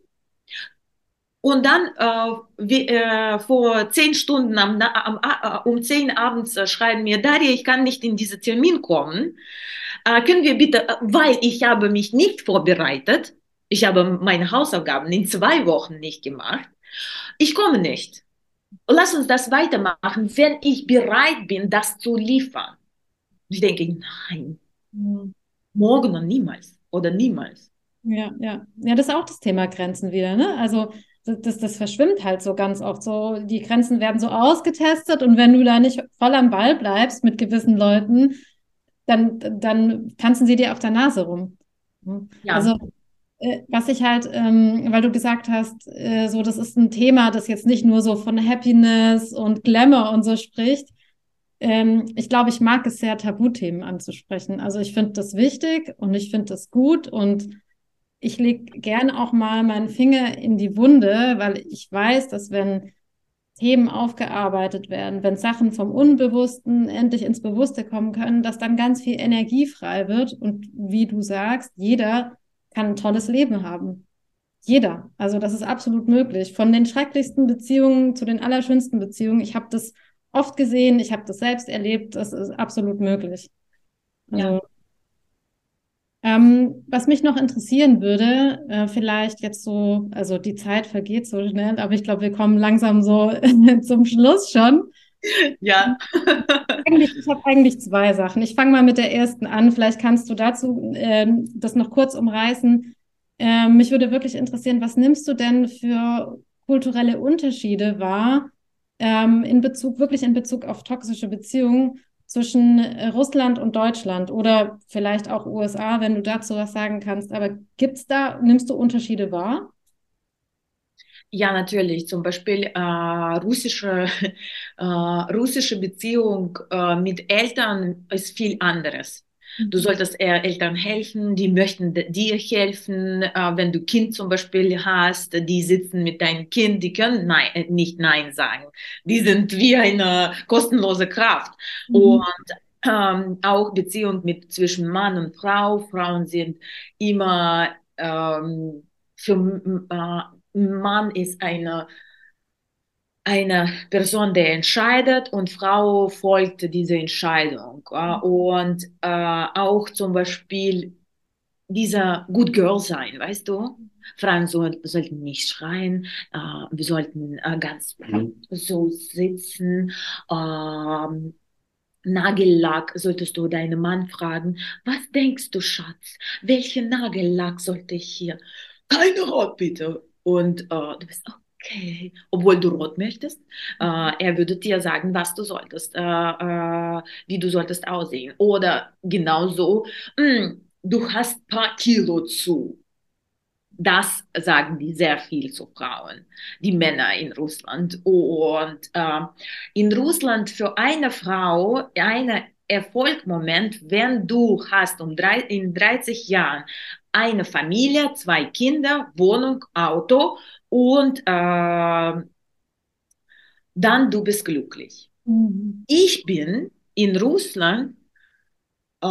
und dann äh, wie, äh, vor zehn Stunden am, am, äh, um zehn abends äh, schreiben mir, Daria, ich kann nicht in diesen Termin kommen. Äh, können wir bitte, äh, weil ich habe mich nicht vorbereitet, ich habe meine Hausaufgaben in zwei Wochen nicht gemacht. Ich komme nicht. Lass uns das weitermachen, wenn ich bereit bin, das zu liefern. Ich denke, nein, mhm. morgen und niemals oder niemals. Ja, ja. Ja, das ist auch das Thema Grenzen wieder, ne? Also das, das verschwimmt halt so ganz oft so. Die Grenzen werden so ausgetestet und wenn du da nicht voll am Ball bleibst mit gewissen Leuten, dann, dann tanzen sie dir auf der Nase rum. Ja. Also äh, was ich halt, ähm, weil du gesagt hast, äh, so das ist ein Thema, das jetzt nicht nur so von Happiness und Glamour und so spricht. Ähm, ich glaube, ich mag es sehr, Tabuthemen anzusprechen. Also ich finde das wichtig und ich finde das gut und ich lege gern auch mal meinen Finger in die Wunde, weil ich weiß, dass wenn Themen aufgearbeitet werden, wenn Sachen vom Unbewussten endlich ins Bewusste kommen können, dass dann ganz viel Energie frei wird und wie du sagst, jeder kann ein tolles Leben haben. Jeder. Also das ist absolut möglich. Von den schrecklichsten Beziehungen zu den allerschönsten Beziehungen. Ich habe das oft gesehen, ich habe das selbst erlebt. Das ist absolut möglich. Also ja. Ähm, was mich noch interessieren würde, äh, vielleicht jetzt so, also die Zeit vergeht so schnell, aber ich glaube, wir kommen langsam so (laughs) zum Schluss schon. Ja. ich habe eigentlich zwei Sachen. Ich fange mal mit der ersten an. Vielleicht kannst du dazu äh, das noch kurz umreißen. Äh, mich würde wirklich interessieren, was nimmst du denn für kulturelle Unterschiede wahr ähm, in Bezug, wirklich in Bezug auf toxische Beziehungen zwischen äh, Russland und Deutschland oder vielleicht auch USA, wenn du dazu was sagen kannst. Aber gibt es da, nimmst du Unterschiede wahr? Ja, natürlich. Zum Beispiel äh, russische, (laughs) äh, russische Beziehung äh, mit Eltern ist viel anderes. Du mhm. solltest eher Eltern helfen, die möchten dir helfen. Äh, wenn du Kind zum Beispiel hast, die sitzen mit deinem Kind, die können nein, äh, nicht Nein sagen. Die sind wie eine kostenlose Kraft. Mhm. Und ähm, auch Beziehung mit zwischen Mann und Frau. Frauen sind immer ähm, für äh, Mann ist eine eine Person, der entscheidet und Frau folgt dieser Entscheidung. Und äh, auch zum Beispiel dieser Good Girl sein, weißt du? Frauen so, sollten nicht schreien, äh, wir sollten äh, ganz so sitzen. Ähm, Nagellack solltest du deinen Mann fragen, was denkst du, Schatz? Welchen Nagellack sollte ich hier? Keine Rot, bitte. Und äh, du bist, okay, (laughs) obwohl du rot möchtest. Äh, er würde dir sagen, was du solltest, äh, äh, wie du solltest aussehen. Oder genauso, hm, du hast ein paar Kilo zu. Das sagen die sehr viel zu Frauen, die Männer in Russland. Und äh, in Russland für eine Frau, eine Erfolgmoment, wenn du hast um drei, in 30 Jahren eine Familie, zwei Kinder, Wohnung, Auto und äh, dann du bist glücklich. Mhm. Ich bin in Russland, äh,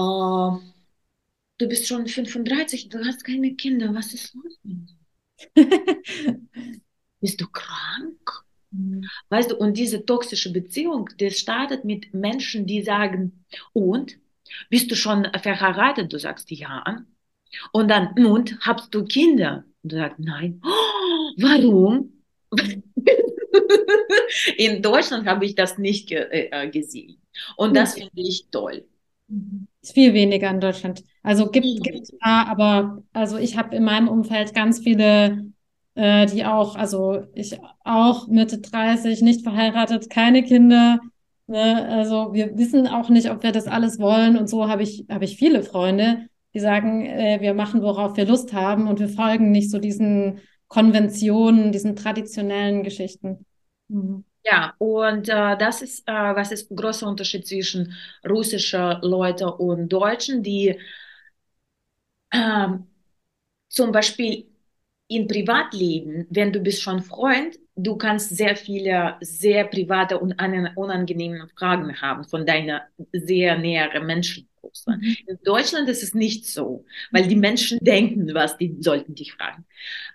du bist schon 35, du hast keine Kinder, was ist los mit dir? (laughs) bist du krank? Mhm. Weißt du, und diese toxische Beziehung, das startet mit Menschen, die sagen, und Bist du schon verheiratet? Du sagst ja. Und dann, und hast du Kinder? Und du sagst nein. Oh, warum? (laughs) In Deutschland habe ich das nicht ge äh, gesehen. Und das finde ich toll. Ist viel weniger in Deutschland. Also gibt es da, aber also ich habe in meinem Umfeld ganz viele, äh, die auch, also ich auch Mitte 30, nicht verheiratet, keine Kinder. Ne? Also wir wissen auch nicht, ob wir das alles wollen. Und so habe ich, habe ich viele Freunde, die sagen, äh, wir machen, worauf wir Lust haben und wir folgen nicht so diesen Konventionen, diesen traditionellen Geschichten. Mhm. Ja, und äh, das ist, äh, was ist großer Unterschied zwischen russischen Leuten und Deutschen, die äh, zum Beispiel im Privatleben, wenn du bist schon Freund, du kannst sehr viele sehr private und unangenehme Fragen haben von deiner sehr näheren Menschen. Mhm. In Deutschland ist es nicht so, weil die Menschen denken, was die sollten dich fragen.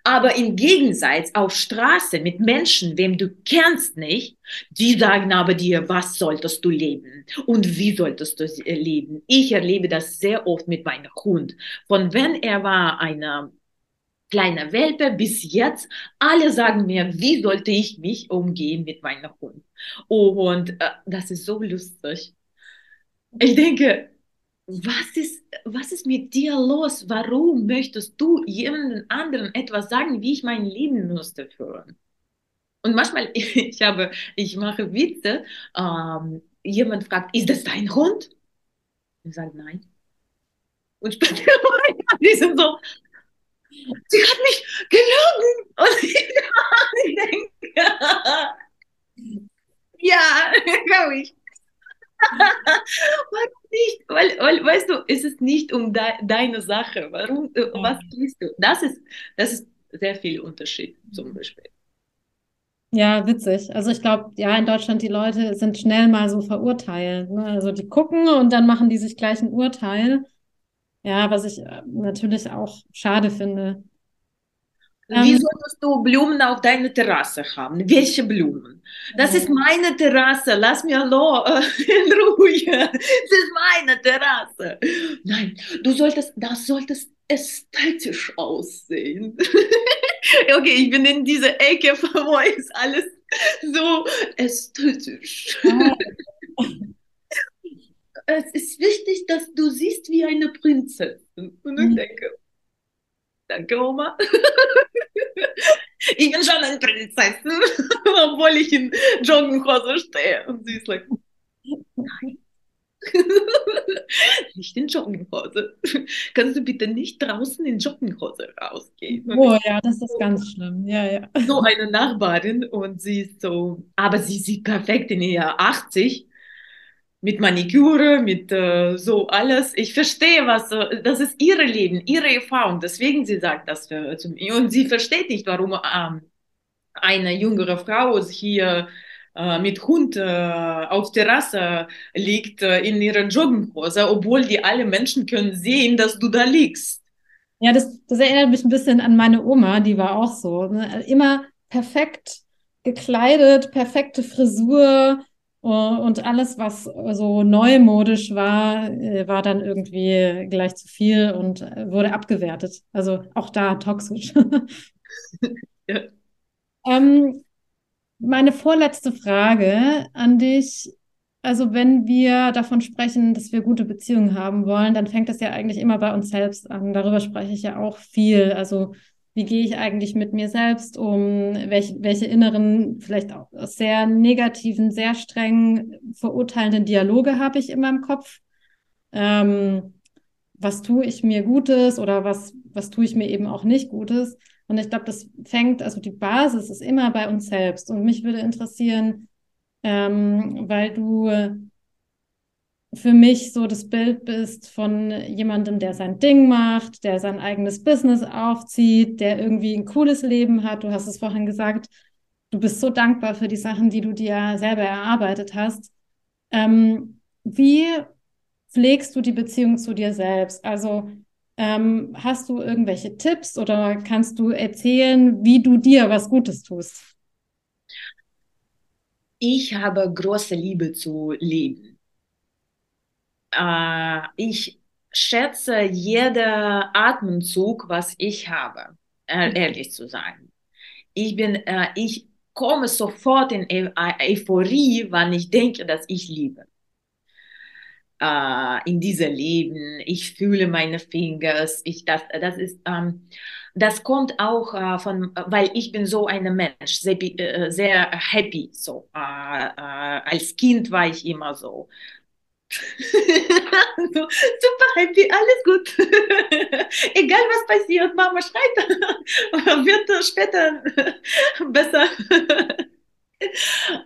Aber im Gegensatz auf Straße mit Menschen, wem du kennst nicht, die sagen aber dir, was solltest du leben und wie solltest du leben. Ich erlebe das sehr oft mit meinem Hund. Von wenn er war eine kleine Welpe bis jetzt, alle sagen mir, wie sollte ich mich umgehen mit meinem Hund. Und äh, das ist so lustig. Ich denke, was ist, was ist mit dir los? Warum möchtest du jemandem anderen etwas sagen, wie ich mein Leben müsste führen? Und manchmal, (laughs) ich habe, ich mache Witze, ähm, jemand fragt, ist das dein Hund? Ich sage nein. Und später, (laughs) die sind so, sie hat mich gelogen. Und (laughs) ich, denke, ja, glaube ich. (laughs) Warum nicht? Weil, weil, weißt du, es ist nicht um de deine Sache. Warum, äh, was tust du? Das ist, das ist sehr viel Unterschied zum Beispiel. Ja, witzig. Also ich glaube, ja, in Deutschland die Leute sind schnell mal so verurteilt. Ne? Also die gucken und dann machen die sich gleich ein Urteil. Ja, was ich äh, natürlich auch schade finde. Wie solltest du Blumen auf deiner Terrasse haben? Welche Blumen? Das ist meine Terrasse. Lass mir lo (laughs) in Ruhe. Das ist meine Terrasse. Nein, du solltest, das solltest ästhetisch aussehen. (laughs) okay, ich bin in dieser Ecke, wo ist alles so ästhetisch. (laughs) es ist wichtig, dass du siehst wie eine Prinzessin. Und ich mhm. denke, Danke, Oma. (laughs) ich bin schon eine Prinzessin, (laughs) obwohl ich in Jogginghose stehe. Und sie ist like, nein. (laughs) nicht in Jogginghose. Kannst du bitte nicht draußen in Jogginghose rausgehen? Oh ja, das ist ganz schlimm. Ja, ja. So eine Nachbarin und sie ist so, aber sie sieht perfekt in ihr 80 mit Maniküre, mit äh, so alles. Ich verstehe, was, äh, das ist ihre Leben, ihre Erfahrung. Deswegen sie sagt das für, zu mir. Und sie versteht nicht, warum ähm, eine jüngere Frau hier äh, mit Hund äh, auf Terrasse liegt äh, in ihrer Jogginghose, obwohl die alle Menschen können sehen, dass du da liegst. Ja, das, das erinnert mich ein bisschen an meine Oma, die war auch so. Ne? Immer perfekt gekleidet, perfekte Frisur, und alles, was so neumodisch war, äh, war dann irgendwie gleich zu viel und äh, wurde abgewertet. Also auch da toxisch. (laughs) ja. ähm, meine vorletzte Frage an dich. Also wenn wir davon sprechen, dass wir gute Beziehungen haben wollen, dann fängt das ja eigentlich immer bei uns selbst an. Darüber spreche ich ja auch viel. Also wie gehe ich eigentlich mit mir selbst um, welche, welche inneren, vielleicht auch sehr negativen, sehr strengen, verurteilenden Dialoge habe ich in meinem Kopf. Ähm, was tue ich mir Gutes oder was, was tue ich mir eben auch nicht Gutes. Und ich glaube, das fängt, also die Basis ist immer bei uns selbst. Und mich würde interessieren, ähm, weil du für mich so das Bild bist von jemandem, der sein Ding macht, der sein eigenes Business aufzieht, der irgendwie ein cooles Leben hat. Du hast es vorhin gesagt, du bist so dankbar für die Sachen, die du dir selber erarbeitet hast. Ähm, wie pflegst du die Beziehung zu dir selbst? Also ähm, hast du irgendwelche Tipps oder kannst du erzählen, wie du dir was Gutes tust? Ich habe große Liebe zu Leben äh, ich schätze jeden Atemzug, was ich habe, äh, ehrlich zu sagen. Ich bin, äh, ich komme sofort in Eu Euphorie, wann ich denke, dass ich liebe. Äh, in diesem Leben, ich fühle meine Fingers, ich, das, das ist, ähm, das kommt auch äh, von, weil ich bin so ein Mensch, sehr, äh, sehr happy, so. Äh, äh, als Kind war ich immer so. (laughs) so, super happy, alles gut. (laughs) Egal was passiert, Mama schreit, (laughs) wird später besser.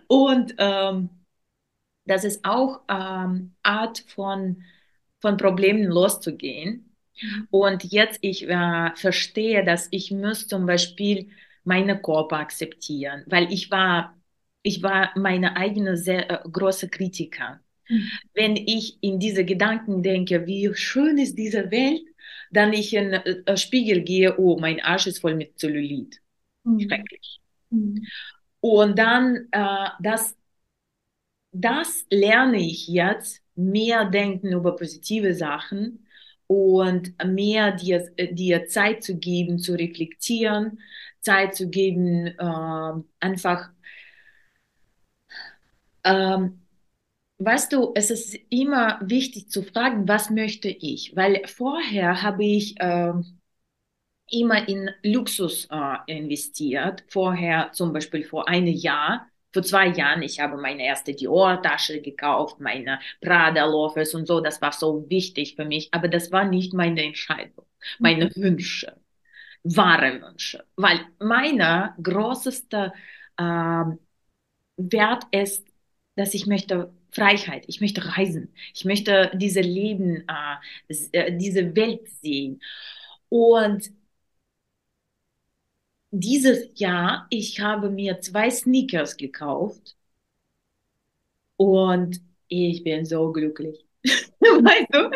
Und ähm, das ist auch ähm, Art von, von Problemen loszugehen. Mhm. Und jetzt ich äh, verstehe, dass ich muss zum Beispiel meine Körper akzeptieren, weil ich war, ich war meine eigene sehr äh, große Kritiker. Wenn ich in diese Gedanken denke, wie schön ist diese Welt, dann ich in den äh, Spiegel gehe, oh, mein Arsch ist voll mit Zellulit. Mhm. Schrecklich. Mhm. Und dann, äh, das, das lerne ich jetzt, mehr denken über positive Sachen und mehr dir, dir Zeit zu geben, zu reflektieren, Zeit zu geben, äh, einfach ähm, Weißt du, es ist immer wichtig zu fragen, was möchte ich? Weil vorher habe ich äh, immer in Luxus äh, investiert. Vorher zum Beispiel vor einem Jahr, vor zwei Jahren, ich habe meine erste Dior-Tasche gekauft, meine Prada-Loafers und so. Das war so wichtig für mich, aber das war nicht meine Entscheidung, meine mhm. Wünsche, wahre Wünsche. Weil meine größte äh, Wert ist, dass ich möchte Freiheit, ich möchte reisen, ich möchte diese Leben, äh, äh, diese Welt sehen. Und dieses Jahr, ich habe mir zwei Sneakers gekauft und ich bin so glücklich. (laughs) weißt du,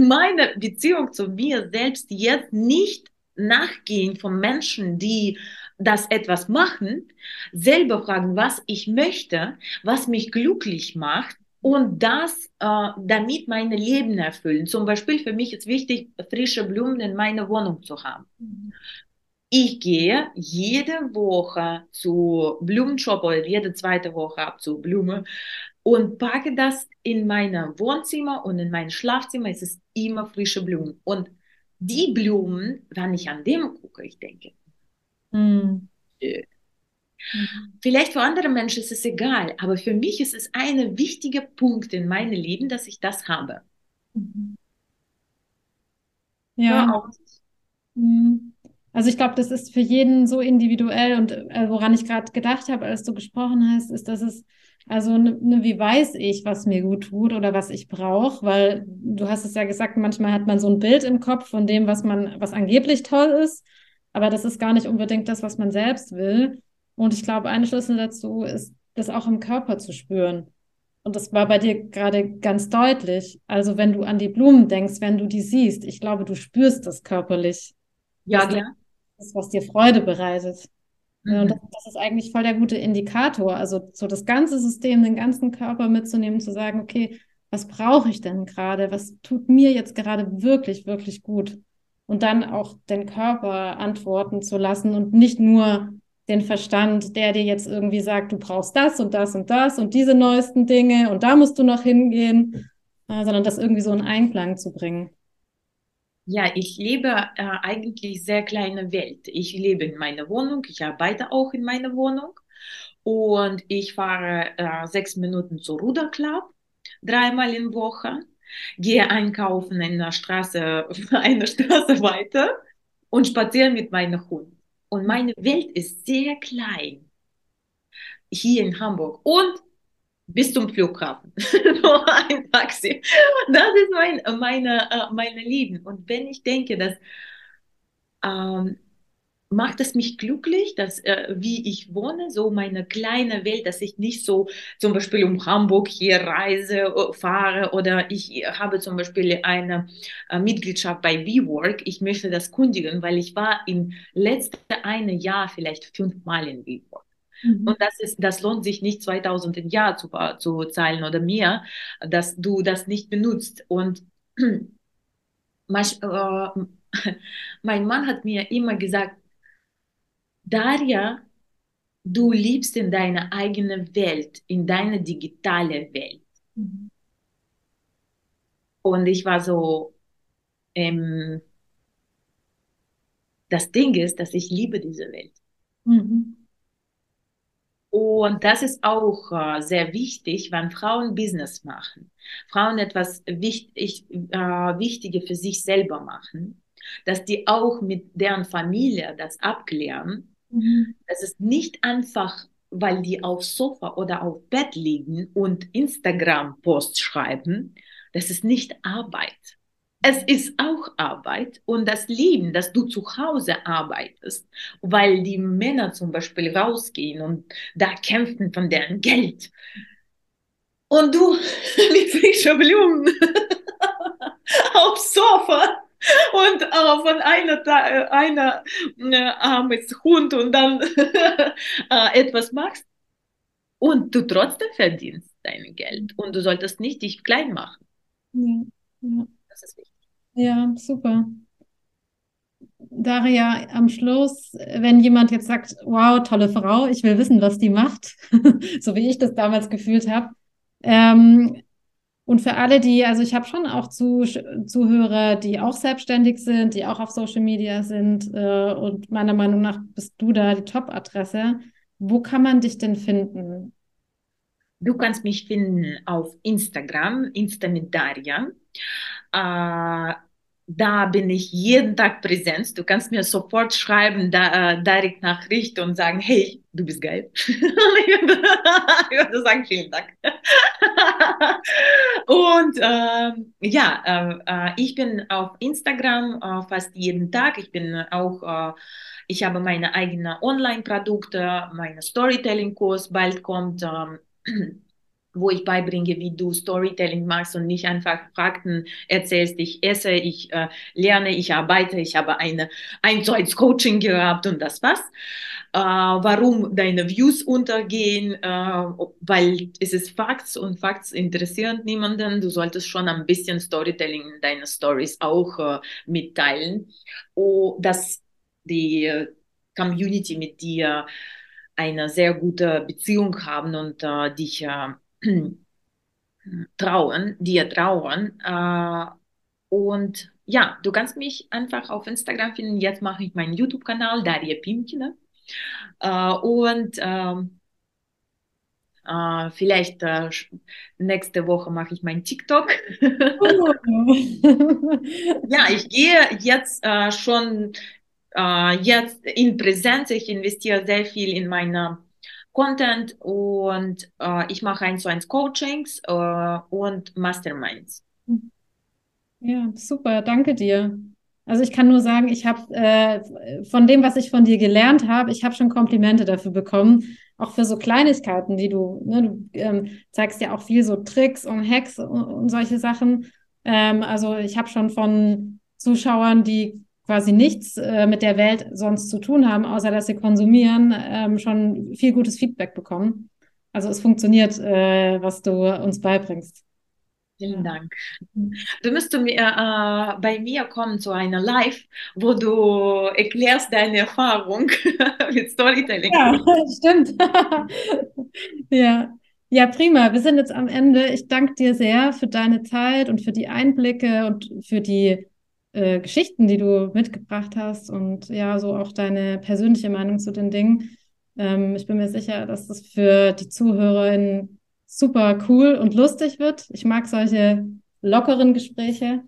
meine Beziehung zu mir selbst jetzt nicht nachgehen von Menschen, die das etwas machen, selber fragen, was ich möchte, was mich glücklich macht und das äh, damit meine Leben erfüllen. Zum Beispiel für mich ist wichtig, frische Blumen in meiner Wohnung zu haben. Ich gehe jede Woche zu Blumenshop oder jede zweite Woche ab zu Blume und packe das in mein Wohnzimmer und in mein Schlafzimmer. Es ist immer frische Blumen. Und die Blumen, wenn ich an dem gucke, ich denke, mm. Mhm. Vielleicht für andere Menschen ist es egal, aber für mich ist es ein wichtiger Punkt in meinem Leben, dass ich das habe. Mhm. Ja. Mhm. Also ich glaube, das ist für jeden so individuell und äh, woran ich gerade gedacht habe, als du gesprochen hast, ist, dass es also ne, ne, wie weiß ich, was mir gut tut oder was ich brauche, weil du hast es ja gesagt, manchmal hat man so ein Bild im Kopf von dem, was man, was angeblich toll ist, aber das ist gar nicht unbedingt das, was man selbst will. Und ich glaube, ein Schlüssel dazu ist, das auch im Körper zu spüren. Und das war bei dir gerade ganz deutlich. Also wenn du an die Blumen denkst, wenn du die siehst, ich glaube, du spürst das körperlich. Ja, klar. Das, was dir Freude bereitet. Mhm. Und das, das, ist eigentlich voll der gute Indikator. Also so das ganze System, den ganzen Körper mitzunehmen, zu sagen, okay, was brauche ich denn gerade? Was tut mir jetzt gerade wirklich, wirklich gut? Und dann auch den Körper antworten zu lassen und nicht nur den Verstand, der dir jetzt irgendwie sagt, du brauchst das und das und das und diese neuesten Dinge und da musst du noch hingehen, äh, sondern das irgendwie so in Einklang zu bringen. Ja, ich lebe äh, eigentlich sehr kleine Welt. Ich lebe in meiner Wohnung, ich arbeite auch in meiner Wohnung und ich fahre äh, sechs Minuten zur Ruderclub, dreimal in Woche, gehe einkaufen in der Straße, (laughs) eine Straße weiter und spaziere mit meinem Hund. Und meine Welt ist sehr klein. Hier in Hamburg. Und bis zum Flughafen. (laughs) Nur ein Taxi. Das ist mein, meine, äh, meine Leben. Und wenn ich denke, dass ähm, macht es mich glücklich, dass äh, wie ich wohne, so meine kleine Welt, dass ich nicht so zum Beispiel um Hamburg hier reise, äh, fahre oder ich habe zum Beispiel eine äh, Mitgliedschaft bei WeWork. Ich möchte das kundigen, weil ich war im letzten einen Jahr vielleicht fünfmal in WeWork. Mhm. Und das ist, das lohnt sich nicht 2000 im Jahr zu, zu zahlen oder mehr, dass du das nicht benutzt. Und (clears throat) äh, mein Mann hat mir immer gesagt, Daria, du liebst in deiner eigenen Welt, in deiner digitale Welt. Mhm. Und ich war so, ähm, das Ding ist, dass ich liebe diese Welt. Mhm. Und das ist auch äh, sehr wichtig, wenn Frauen Business machen, Frauen etwas wichtig, äh, Wichtige für sich selber machen, dass die auch mit deren Familie das abklären. Mhm. Das ist nicht einfach, weil die auf Sofa oder auf Bett liegen und Instagram-Posts schreiben. Das ist nicht Arbeit es ist auch Arbeit und das Leben, dass du zu Hause arbeitest, weil die Männer zum Beispiel rausgehen und da kämpfen von deren Geld. Und du mit frischen Blumen aufs Sofa und äh, von einer, einer äh, armes Hund und dann (laughs) äh, etwas machst und du trotzdem verdienst dein Geld und du solltest nicht dich klein machen. Ja, ja. Das ist wichtig. Ja, super. Daria, am Schluss, wenn jemand jetzt sagt, wow, tolle Frau, ich will wissen, was die macht, (laughs) so wie ich das damals gefühlt habe. Ähm, und für alle, die, also ich habe schon auch zu, Zuhörer, die auch selbstständig sind, die auch auf Social Media sind. Äh, und meiner Meinung nach bist du da die Top-Adresse. Wo kann man dich denn finden? Du kannst mich finden auf Instagram, Insta mit Daria. Äh, da bin ich jeden Tag präsent. Du kannst mir sofort schreiben, da, äh, direkt Nachricht und sagen, hey, du bist geil. (laughs) (laughs) ich würde sagen, vielen Dank. (laughs) und äh, ja, äh, äh, ich bin auf Instagram äh, fast jeden Tag. Ich bin auch, äh, ich habe meine eigenen Online-Produkte, meine Storytelling-Kurs bald kommt. (clears throat) Wo ich beibringe, wie du Storytelling machst und nicht einfach Fakten erzählst. Ich esse, ich äh, lerne, ich arbeite, ich habe eine 1 zu 1 Coaching gehabt und das was. Äh, warum deine Views untergehen, äh, weil es ist Facts und Facts interessieren niemanden. Du solltest schon ein bisschen Storytelling in deine Stories auch äh, mitteilen, oh, dass die äh, Community mit dir eine sehr gute Beziehung haben und äh, dich (clears throat) trauen, dir trauen. Äh, und ja, du kannst mich einfach auf Instagram finden. Jetzt mache ich meinen YouTube-Kanal, Daria Pimkina. Äh, und ähm, äh, vielleicht äh, nächste Woche mache ich mein TikTok. (laughs) Ja, ich gehe jetzt äh, schon äh, jetzt in Präsenz. Ich investiere sehr viel in meine Content und äh, ich mache eins zu eins Coachings äh, und Masterminds. Ja, super, danke dir. Also ich kann nur sagen, ich habe äh, von dem, was ich von dir gelernt habe, ich habe schon Komplimente dafür bekommen, auch für so Kleinigkeiten, die du, ne, du ähm, zeigst ja auch viel so Tricks und Hacks und, und solche Sachen. Ähm, also ich habe schon von Zuschauern, die quasi nichts äh, mit der Welt sonst zu tun haben, außer dass sie konsumieren, ähm, schon viel gutes Feedback bekommen. Also es funktioniert, äh, was du uns beibringst. Vielen Dank. Du müsstest mir, äh, bei mir kommen zu einer Live, wo du erklärst deine Erfahrung (laughs) mit Storytelling. Ja, (laughs) stimmt. (laughs) ja. Ja, prima. Wir sind jetzt am Ende. Ich danke dir sehr für deine Zeit und für die Einblicke und für die äh, Geschichten, die du mitgebracht hast und ja, so auch deine persönliche Meinung zu den Dingen. Ähm, ich bin mir sicher, dass das für die ZuhörerInnen super cool und lustig wird. Ich mag solche lockeren Gespräche.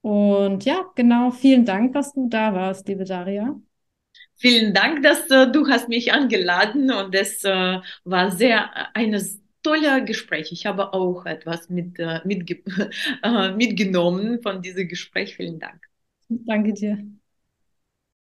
Und ja, genau, vielen Dank, dass du da warst, liebe Daria. Vielen Dank, dass äh, du hast mich angeladen und es äh, war sehr eines toller Gespräch. Ich habe auch etwas mit, äh, mitge (laughs) äh, mitgenommen von diesem Gespräch. Vielen Dank. Danke dir.